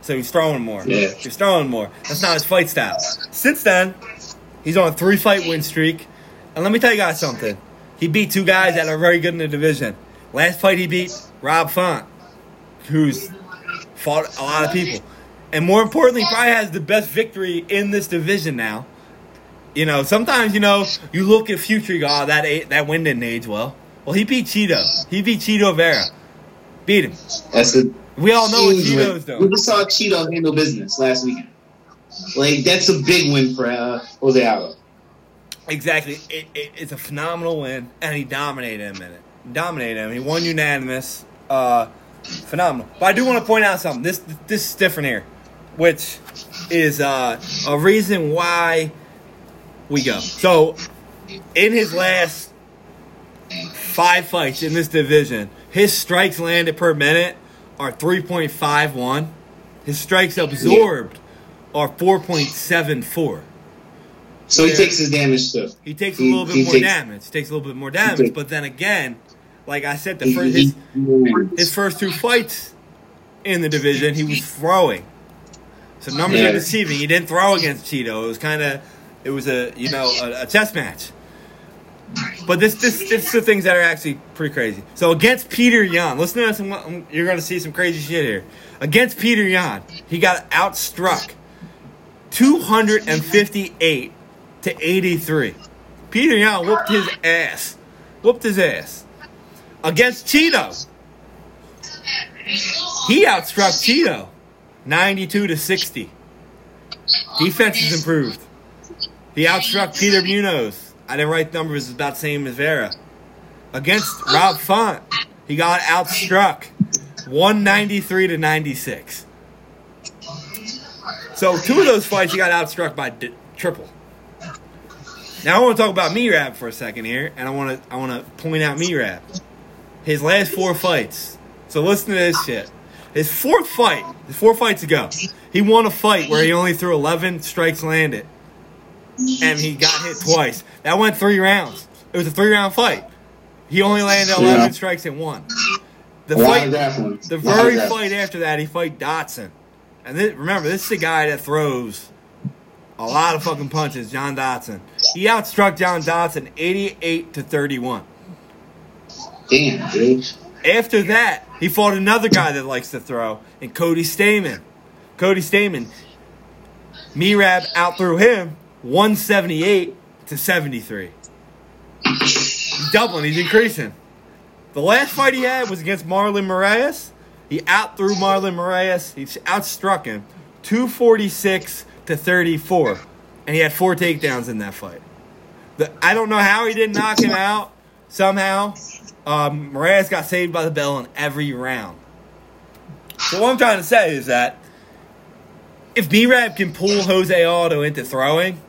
So he's throwing more. Yeah. He's throwing more. That's not his fight style. Since then, he's on a three fight win streak. And let me tell you guys something. He beat two guys that are very good in the division. Last fight he beat Rob Font, who's fought a lot of people. And more importantly, probably has the best victory in this division now. You know, sometimes, you know, you look at future, you go, oh, that, a- that win didn't age well. Well, he beat Chito. He beat Chito Vera. Beat him. That's a We all know what Chito's win. doing. We just saw Chito handle business last weekend. Like that's a big win for uh, Jose Aldo. Exactly. It, it, it's a phenomenal win, and he dominated him in it. Dominated him. He won unanimous. Uh, phenomenal. But I do want to point out something. This this is different here, which is uh, a reason why we go. So, in his last five fights in this division, his strikes landed per minute are 3.51. His strikes absorbed are 4.74. So he takes his damage too. He takes a He- little bit he more takes- damage. He takes a little bit more damage, takes- but then again, like I said, the He- first his, his first two fights in the division, he was throwing. So numbers Yeah. are deceiving. He didn't throw against Chito. It was kind of, it was a you know a, a chess match. But this this this is the things that are actually pretty crazy. So against Peter Yan, listen to some. You're going to see some crazy shit here. Against Peter Yan, he got outstruck 258 to 83. Peter Yan whooped his ass. Whooped his ass. Against Chito. He outstruck Chito 92 to 60. Defense has improved. He outstruck Pedro Munhoz. I didn't write numbers, about the same as Vera. Against Rob Font, he got outstruck 193 to 96. So two of those fights he got outstruck by triple. Now I want to talk about Merab for a second here, and I want to I want to point out Merab. His last four fights. So listen to this shit. His fourth fight, his four fights ago, he won a fight where he only threw 11 strikes landed, and he got hit twice. That went three rounds. It was a three round fight. He only landed 11 Yeah. strikes and won. The fight, the very fight after that, he fight Dodson. And this, remember, this is the guy that throws a lot of fucking punches, John Dodson. He outstruck John Dodson 88 to 31. Damn, dude. After that, he fought another guy that likes to throw, and Cody Stamann. Cody Stamann, Merab outthrew him 178 to 73. He's doubling, he's increasing. The last fight he had was against Marlon Moraes. He outthrew Marlon Moraes. He outstruck him 246 to 34. And he had four takedowns in that fight. The, I don't know how he didn't knock him out. Somehow, um, Moraes got saved by the bell in every round. So what I'm trying to say is that if B-Rab can pull Jose Aldo into throwing,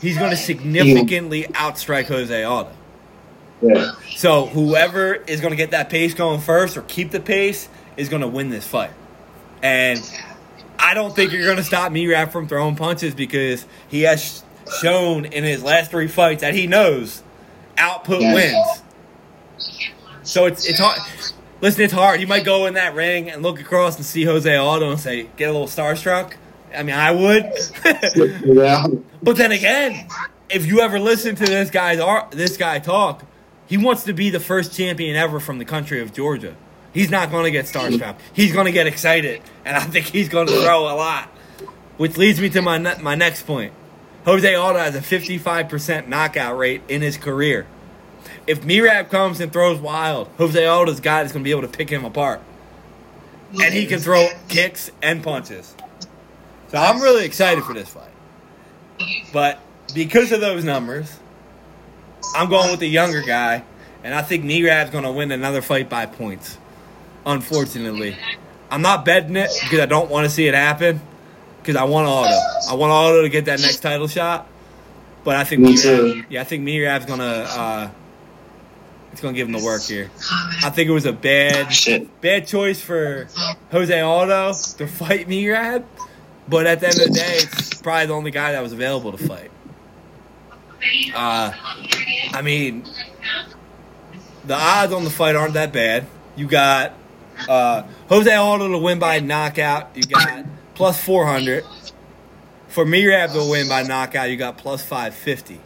he's going to significantly outstrike Jose Aldo. Yeah. So whoever is going to get that pace going first or keep the pace is going to win this fight. And I don't think you're going to stop Merab from throwing punches because he has shown in his last three fights that he knows output wins. So it's it's hard. Listen, it's hard. You might go in that ring and look across and see Jose Aldo and say, "Get a little starstruck." I mean, I would. Yeah. But then again, if you ever listen to this guy's this guy talk, he wants to be the first champion ever from the country of Georgia. He's not going to get starstruck. He's going to get excited, and I think he's going to throw a lot. Which leads me to my ne- my next point. Jose Aldo has a 55% knockout rate in his career. If Merab comes and throws wild, Jose Aldo's guy is going to be able to pick him apart. And he can throw kicks and punches. So I'm really excited for this fight. But because of those numbers, I'm going with the younger guy, and I think Merab's going to win another fight by points. Unfortunately, I'm not betting it because I don't want to see it happen. Because I want Aldo, I want Aldo to get that next title shot. But I think Me Merab, too. yeah, I think Merab's gonna, uh, it's gonna give him the work here. I think it was a bad, Shit. bad choice for Jose Aldo to fight Merab. But at the end of the day, it's probably the only guy that was available to fight. Uh, I mean, the odds on the fight aren't that bad. You got uh, Jose Aldo to win by knockout. You got plus 400. For Merab to win by knockout, you got plus 550.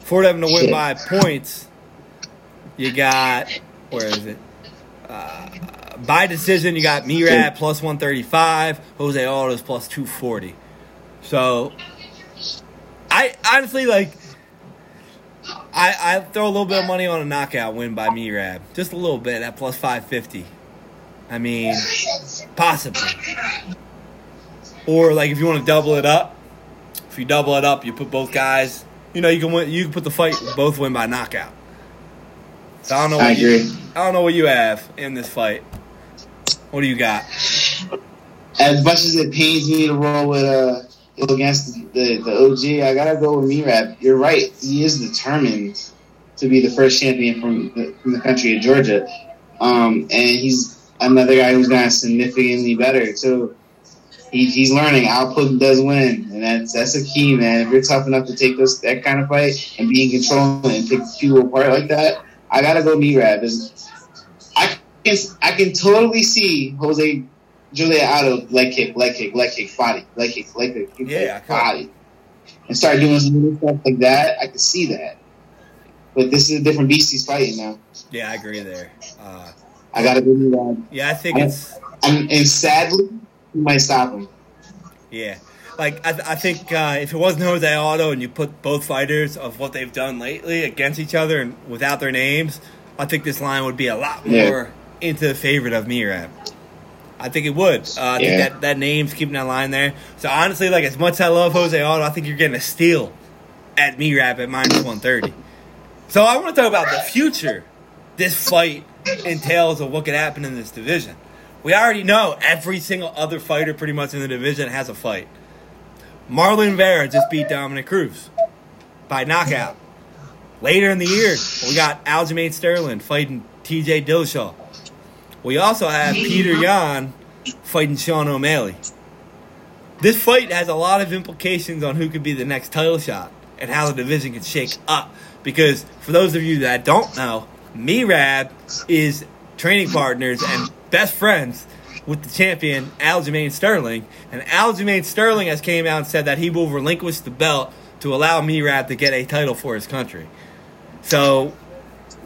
For them to win by points, you got, where is it? Uh, by decision, you got Merab plus 135, Jose Aldo's plus 240. So, I honestly like. I I throw a little bit of money on a knockout win by Merab, just a little bit at plus 550. I mean, possibly. Or like if you want to double it up, if you double it up, you put both guys. You know, you can win. You can put the fight both win by knockout. So I don't know. What I you- I don't know what you have in this fight. What do you got? As much as it pains me to roll with uh against the the OG, I gotta go with Merab. You're right. He is determined to be the first champion from the, from the country of Georgia, um, and he's another guy who's gotten significantly better too. He, he's learning. Output does win, and that's that's a key, man. If you're tough enough to take those that kind of fight and be in control and pick people apart like that, I gotta go Merab. It's- I can I can totally see Jose Jose Aldo leg kick, leg kick, leg kick, body, leg kick, leg kick, Yeah, body, and start doing some little stuff like that. I can see that, but this is a different beast he's fighting now. Yeah, I agree there. Uh, I gotta go that. yeah, I think it's And, and sadly, he might stop him. yeah. like I, I think uh, if it wasn't Jose Aldo and you put both fighters of what they've done lately against each other and without their names, I think this line would be a lot Yeah. more into the favorite of Merab. I think it would. Uh, I think that that name's keeping that line there. So honestly, like as much as I love Jose Aldo, I think you're getting a steal at Merab at minus one thirty. So I want to talk about the future this fight entails of what could happen in this division. We already know every single other fighter pretty much in the division has a fight. Marlon Vera just beat Dominick Cruz by knockout. Later in the year, we got Aljamain Sterling fighting TJ Dillashaw. We also have Peter Yan fighting Sean O'Malley. This fight has a lot of implications on who could be the next title shot and how the division can shake up. Because for those of you that don't know, Merab is training partners and best friends with the champion Aljamain Sterling, and Aljamain Sterling has came out and said that he will relinquish the belt to allow Merab to get a title for his country. So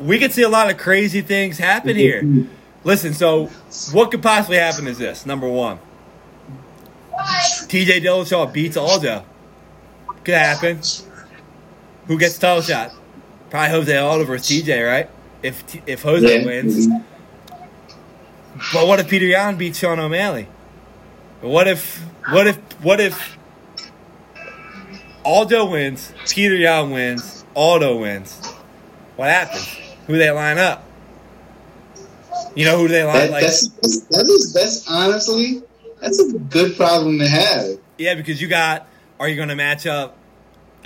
we could see a lot of crazy things happen mm-hmm. here. Listen, so what could possibly happen is this: number one, TJ Dillashaw beats Aldo. Could happen. Who gets the title shot? Probably Jose Aldo versus TJ, right? If T- if Jose Yeah. wins. But what if Peter Yan beats Sean O'Malley? What if what if what if Aldo wins, Peter Yan wins, Aldo wins? What happens? Who they line up? You know who they line That, like that's, that's that is that's honestly that's a good problem to have. Yeah, because you got are you gonna match up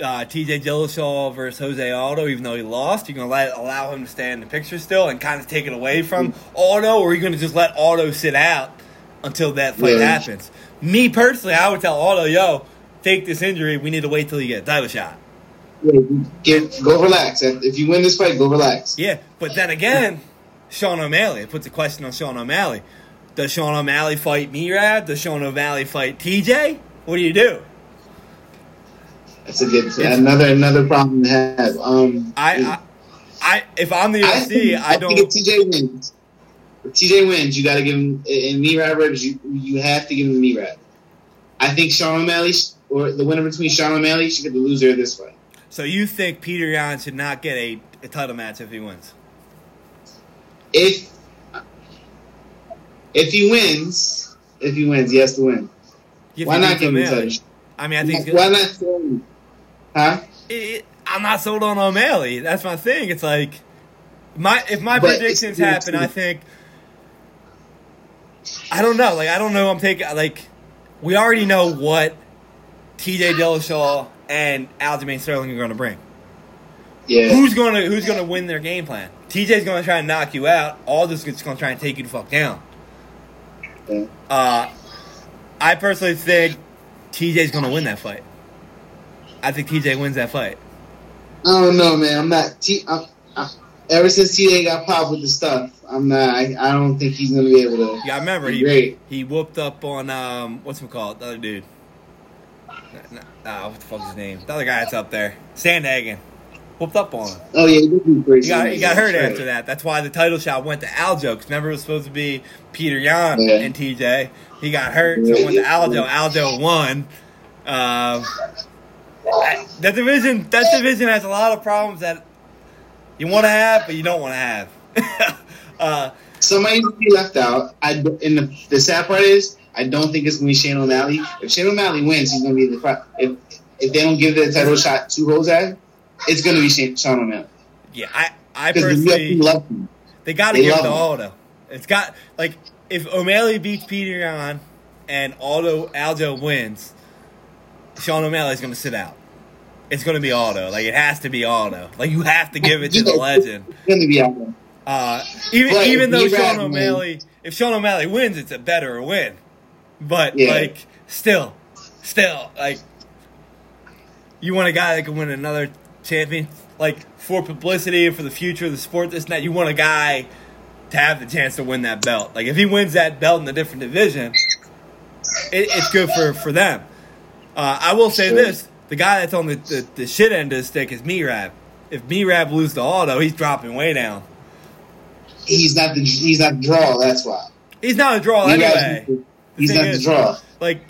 uh, TJ Dillashaw versus Jose Aldo, even though he lost? You're gonna let allow him to stay in the picture still and kind of take it away from Aldo, or are you gonna just let Aldo sit out until that fight Yeah. happens? Me personally, I would tell Aldo, yo, take this injury. We need to wait till you get a title shot. Yeah, Get, go relax. If you win this fight, go relax. Yeah, but then again, Sean O'Malley. It puts a question on Sean O'Malley. Does Sean O'Malley fight Merab? Does Sean O'Malley fight TJ? What do you do? That's a good another another problem to have. Um, I, I, I if I'm the I UFC, think, I think if don't. TJ wins, if TJ wins, you got to give him in Merab ribs. You you have to give him the Merab. I think Sean O'Malley or the winner between Sean O'Malley should get the loser of this fight. So you think Peter Yan should not get a, a title match if he wins? If if he wins, if he wins, he has to win. Why not give him O'Malley? title? I mean, I think Why not? Huh? it, it- I'm not sold on O'Malley. That's my thing. It's like my if my But predictions happen, I think I don't know. Like I don't know. I'm taking like we already know what T.J. Dillashaw and Aljamain Sterling are going to bring. Yeah. Who's gonna Who's gonna win their game plan? TJ's gonna try and knock you out. Aldous is gonna try and take you the fuck down. Yeah. Uh, I personally think TJ's gonna win that fight. I think TJ wins that fight. I don't know, man. I'm not. T- I'm, I, ever since TA got popped with the stuff, I'm not. I, I don't think he's gonna be able to. Yeah, I remember be he great. he whooped up on um what's him called the other dude. Nah, what the fuck's his name? The other guy that's up there, Sandhagen, whooped up on him. Oh yeah, he did do. He got he got hurt right. after that. That's why the title shot went to Aljo. Because remember it was supposed to be Peter Yan Yeah. and TJ. He got hurt, so it went to Aljo. Aljo won. Um, I- that division that division has a lot of problems that you want to have, but you don't want to have. uh, Somebody to be left out. I and the, the sad part is, I don't think it's gonna be Shane O'Malley. If Shane O'Malley wins, he's gonna be the. If if they don't give the title shot to Jose, it's gonna be Shane, Sean O'Malley yeah, I I personally UFC him. They got to They give it love to. Aldo. It's got like if O'Malley beats Peter Yan and Aldo Aldo wins, Sean O'Malley's going to sit out. It's going to be Aldo. Like it has to be Aldo. Like you have to give it to the legend. It's gonna be there. Uh, even But even though Sean O'Malley, if Sean O'Malley wins, it's a better win. But Yeah. like still, still like you want a guy that can win another champion, like for publicity and for the future of the sport. This and that. You want a guy to have the chance to win that belt. Like if he wins that belt in a different division, it, it's good for for them. Uh, I will say Sure. this: the guy that's on the, the, the shit end of the stick is Merab. If Merab loses to Aldo, he's dropping way down. He's not the. He's not the draw. That's why. He's not a draw anyway. He's not the draw. Like,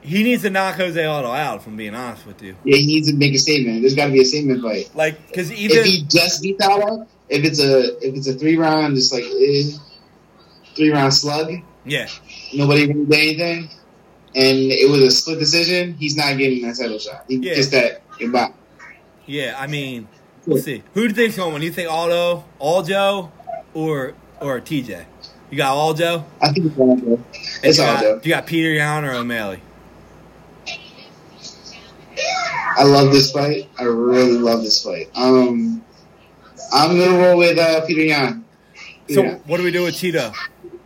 he needs to knock Jose Aldo out. If I'm being honest with you, Yeah, he needs to make a statement. There's got to be a statement fight. like because even If he just beats Aldo, if it's a if it's a three round, just like eh, three round slug, yeah, nobody really did anything, and it was a split decision, he's not getting that title shot. He Yeah. gets that goodbye. yeah. I mean, we'll see. Who do you think's going? to win? You think Aldo, Aljo, or or TJ? You got Aljo. I think it's Aldo. It's you got, Aldo. You got Peter Yan or O'Malley. I love this fight. I really love this fight. Um, I'm gonna roll with uh, Peter Yan. So Yeah. what do we do with Chito?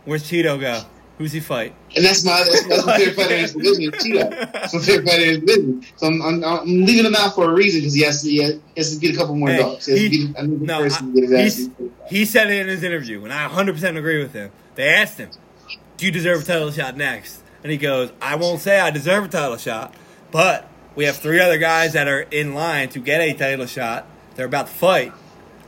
Where's Chito go? Who's he fight? And that's my that's, that's my favorite fighter in his division, is Cheetah. That's my favorite fighter in his division. So I'm, I'm, I'm leaving him out for a reason because he has to he has, he has to beat a couple more Hey, dogs. He he- beat no, person I- to get his ass. beat. He said it in his interview, and I 100% agree with him. They asked him, "Do you deserve a title shot next?" And he goes, "I won't say I deserve a title shot, but we have three other guys that are in line to get a title shot. They're about to fight.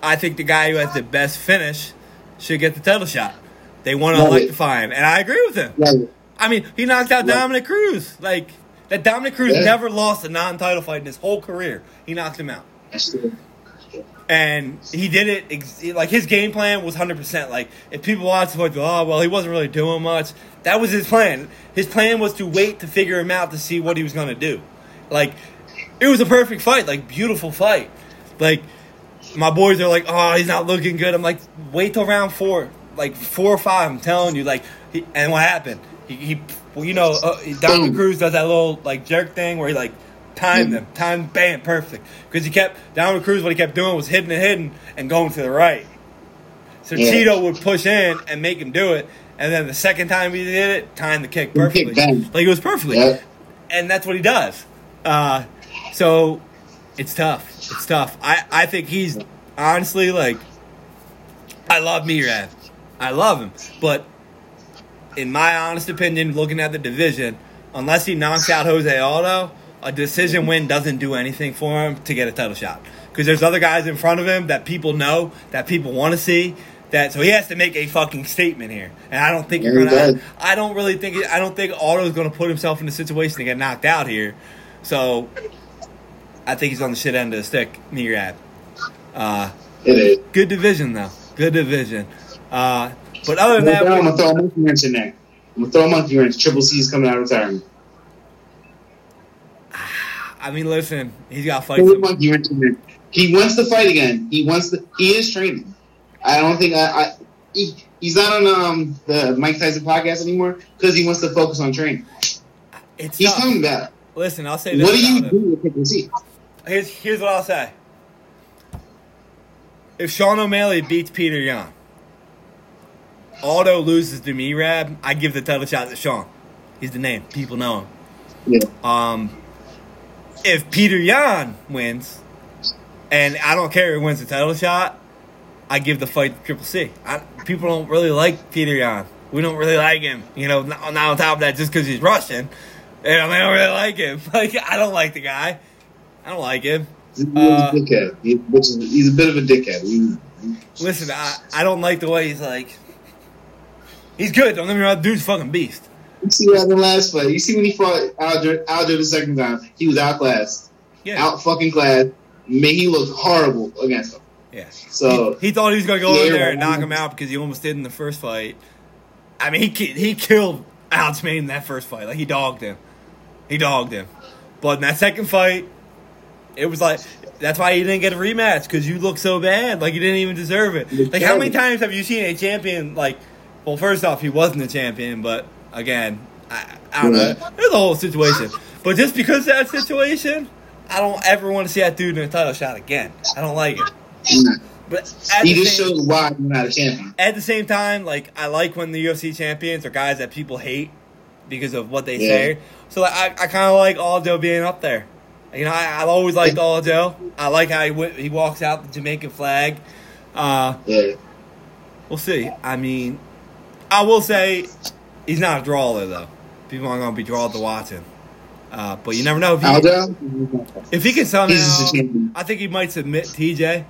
I think the guy who has the best finish should get the title shot. They want to electrify him, and I agree with him. I mean, he knocked out. Dominick Cruz. Like that, Dominick Cruz Yeah. never lost a non-title fight in his whole career. He knocked him out, that's true. and he did it ex- like his game plan was hundred percent. Like if people watch the fight, go, oh well, he wasn't really doing much. That was his plan. His plan was to wait to figure him out to see what he was going to do. Like it was a perfect fight, like beautiful fight. Like my boys are like, oh, he's not looking good. I'm like, wait till round four, like four or five. I'm telling you, like, he, and what happened? He, he well, you know, uh, Boom. Cruz does that little like jerk thing where he like timed Mm. them, timed, bam, perfect. Because he kept Dominick Cruz, what he kept doing was hitting and hitting and going to the right. So Yeah. Chito would push in and make him do it, and then the second time he did it, timed the kick perfectly, like it was perfectly Yeah. and that's what he does. Uh, so it's tough. It's tough. I, I think he's honestly like I love Merab. I love him, but in my honest opinion, looking at the division, unless he knocks out Jose Aldo, a decision win doesn't do anything for him to get a title shot. Because there's other guys in front of him that people know, that people want to see. That so he has to make a fucking statement here, and I don't think you're gonna. does. I don't really think. I don't think Aldo's gonna put himself in a situation to get knocked out here. So I think he's on the shit end of the stick. Merab. Uh, It is. good division though. Good division. Uh, but other than that, I'm gonna throw a monkey wrench in there. I'm gonna throw a monkey wrench. Triple C's coming out of retirement. I mean, listen, he's got a monkey wrench. He wants to fight again. He wants to. He is training. I don't think I. I he, he's not on um the Mike Tyson podcast anymore because he wants to focus on training. It's He's tough. coming back. Listen, I'll say this. What do you do with Triple C? Here's here's what I'll say. If Sean O'Malley beats Peter Young, Aldo loses to Merab, I give the title shot to Sean. He's the name. People know him. Yeah. Um, if Peter Yan wins, and I don't care who wins the title shot, I give the fight to Triple C. I, people don't really like Peter Yan. We don't really like him. You know, not, not on top of that, just because he's Russian, you know, they don't really like him. Like, I don't like the guy. I don't like him. He's a Uh, dickhead. He, which is, he's a bit of a dickhead. He, Listen, I, I don't like the way he's like. He's good. Don't get me wrong. Dude's fucking beast. you see that in the last fight. You see when he fought Aldo, Aldo the second time, he was outclassed, Yeah. out fucking class. Made he look horrible against him. Yeah. So he, he thought he was going to go Yeah, in there and knock him out because he almost did in the first fight. I mean, he he killed Alex in that first fight. Like he dogged him. He dogged him. But in that second fight, it was like that's why he didn't get a rematch because you look so bad. Like you didn't even deserve it. Like how many times have you seen a champion like? Well, first off, he wasn't a champion, but again, I, I don't know. There's a whole situation. But just because of that situation, I don't ever want to see that dude in a title shot again. I don't like it. But at he the just same- showed why he's not a champion. at the same time, like I like when the UFC champions are guys that people hate because of what they Yeah. say. So like, I, I kind of like Aldo being up there. You know, I, I've always liked Aldo. I like how he he walks out the Jamaican flag. Uh, Yeah. we'll see. I mean, I will say he's not a drawer though. People aren't gonna be drawn to watch him. Uh, but you never know if he, Aldo, if he can somehow. he's just a champion. I think he might submit TJ,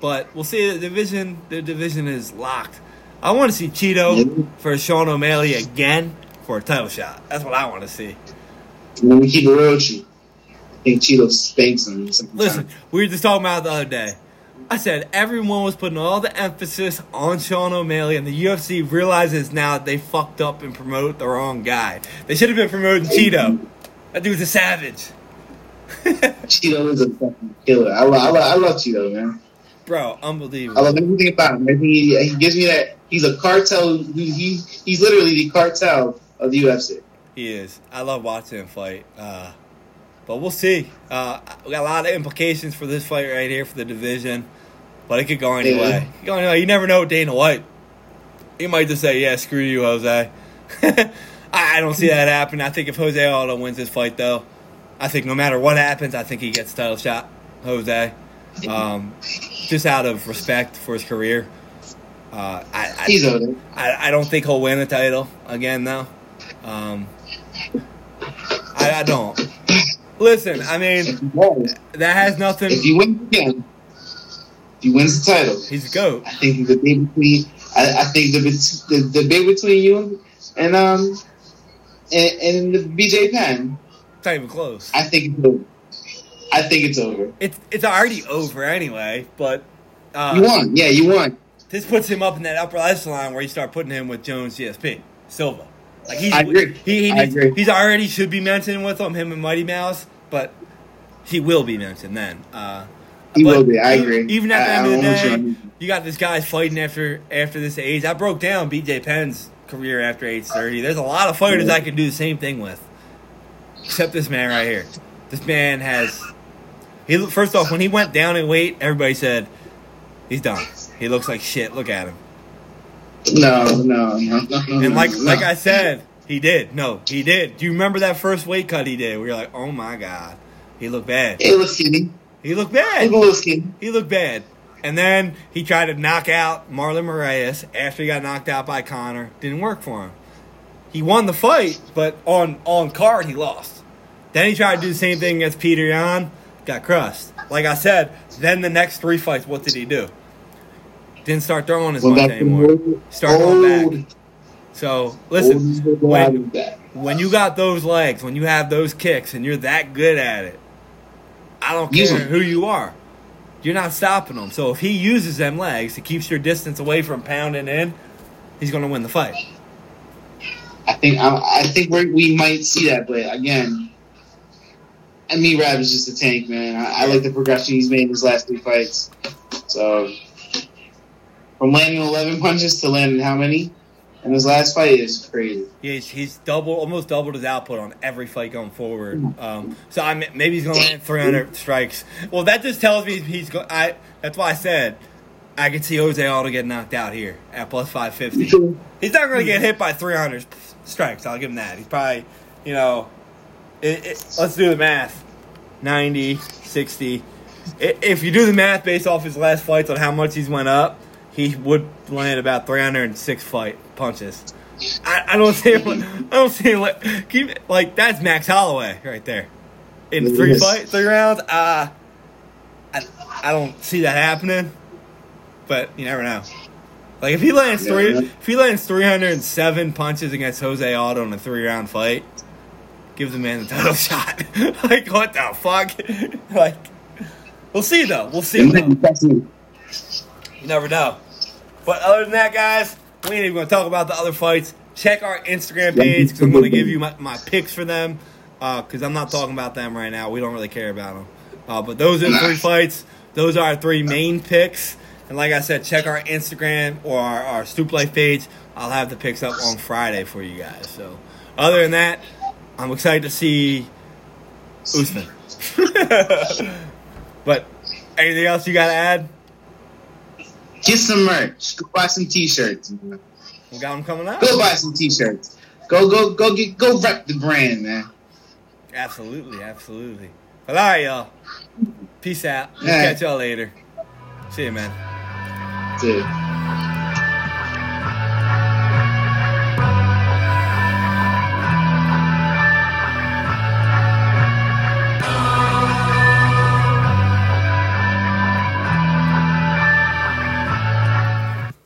but we'll see. The division, the division is locked. I want to see Chito for Sean O'Malley again for a title shot. That's what I want to see. Let me keep it real. I think Chito spanks him. Listen, we were just talking about it the other day. I said everyone was putting all the emphasis on Sean O'Malley, and the UFC realizes now that they fucked up and promoted the wrong guy. They should have been promoting Chito. That dude's a savage. Chito is a fucking killer. I love, I love, I love Chito, man. Bro, unbelievable. I love everything about him. He, he gives me that. He's a cartel. He, he he's literally the cartel of the UFC. He is. I love watching him fight. Uh, but we'll see. Uh, we got a lot of implications for this fight right here for the division. But it could go any Yeah. way. Go any way. You never know Dana White. He might just say, yeah, screw you, Jose. I don't see that happening. I think if Jose Aldo wins this fight, though, I think no matter what happens, I think he gets the title shot, Jose. Um, just out of respect for his career. Uh, I, I, He's there. I, I don't think he'll win a title again, though. Um, I, I don't. Listen, I mean, If he does, that has nothing. if he wins again, if he wins the title, He's a goat. I think the debate between I, I think the, the the debate between you and um and, and the BJ Penn, It's not even close. I think it's over. I think it's over. It's it's already over anyway. But uh, You won, yeah, you won. this puts him up in that upper echelon where you start putting him with Jones, GSP, Silva. Like he's I agree. he, he I agree. he's already should be mentioned with him, him and Mighty Mouse, but he will be mentioned then. Uh, He but will be. I agree. Even at the I- end of the you day, on- you got this guy fighting after after this age. I broke down BJ Penn's career after age thirty. There's a lot of fighters I can do the same thing with, except this man right here. This man has. He first off, when he went down in weight, everybody said he's done. He looks like shit. Look at him. No, no, no, no, no. And like no. like I said, he did. No, he did. Do you remember that first weight cut he did? We were like, oh my god, he looked bad. It was skinny. He looked bad. He looked bad. And then he tried to knock out Marlon Moraes after he got knocked out by Conor. Didn't work for him. He won the fight, but on on card he lost. Then he tried to do the same thing against Peter Yan, got crushed. Like I said, then the next three fights, what did he do? Didn't start throwing as Well, much anymore. old, Start going back. So listen, when, when you got those legs, when you have those kicks, and you're that good at it, I don't Use care who you are. You're not stopping him. So if he uses them legs, he keeps your distance away from pounding in. He's going to win the fight. I think I, I think we we might see that, but again, and Merab is just a tank, man. I, I like the progression he's made in his last three fights. So from landing eleven punches to landing how many in his last fight is crazy. He's, he's double, almost doubled his output on every fight going forward. Um, so I mean, maybe he's going to land 300 strikes. Well, that just tells me he's going. I that's why I said I could see Jose Aldo get knocked out here at plus 550. He's not going to get hit by 300 strikes. I'll give him that. He's probably, you know, it, it, let's do the math 90, 60. If you do the math based off his last fights on how much he's went up, he would land about 306 fight punches. I, I don't see him. I don't see him. Like, keep, like that's Max Holloway right there in three Yes. fight, three rounds. Uh, I, I don't see that happening, but you never know. Like if he lands three, if he lands three hundred and seven punches against Jose Aldo in a three round fight, gives the man the title shot. like what the fuck? like we'll see though. We'll see. Though. You never know. But other than that, guys, we ain't even going to talk about the other fights. Check our Instagram page because I'm going to give you my, my picks for them because I'm not talking about them right now. We don't really care about them. Uh, but those are the three fights. Those are our three main picks. And like I said, check our Instagram or our, our Stoop Life page. I'll have the picks up on Friday for you guys. So other than that, I'm excited to see Usman. but anything else you got to add? Get some merch. Go buy some t-shirts. We got them coming out. Go buy some t-shirts. Go go go get go rep the brand, man. Absolutely, absolutely. But all right, y'all. Peace out. We'll catch y'all later. See you, man. Dude.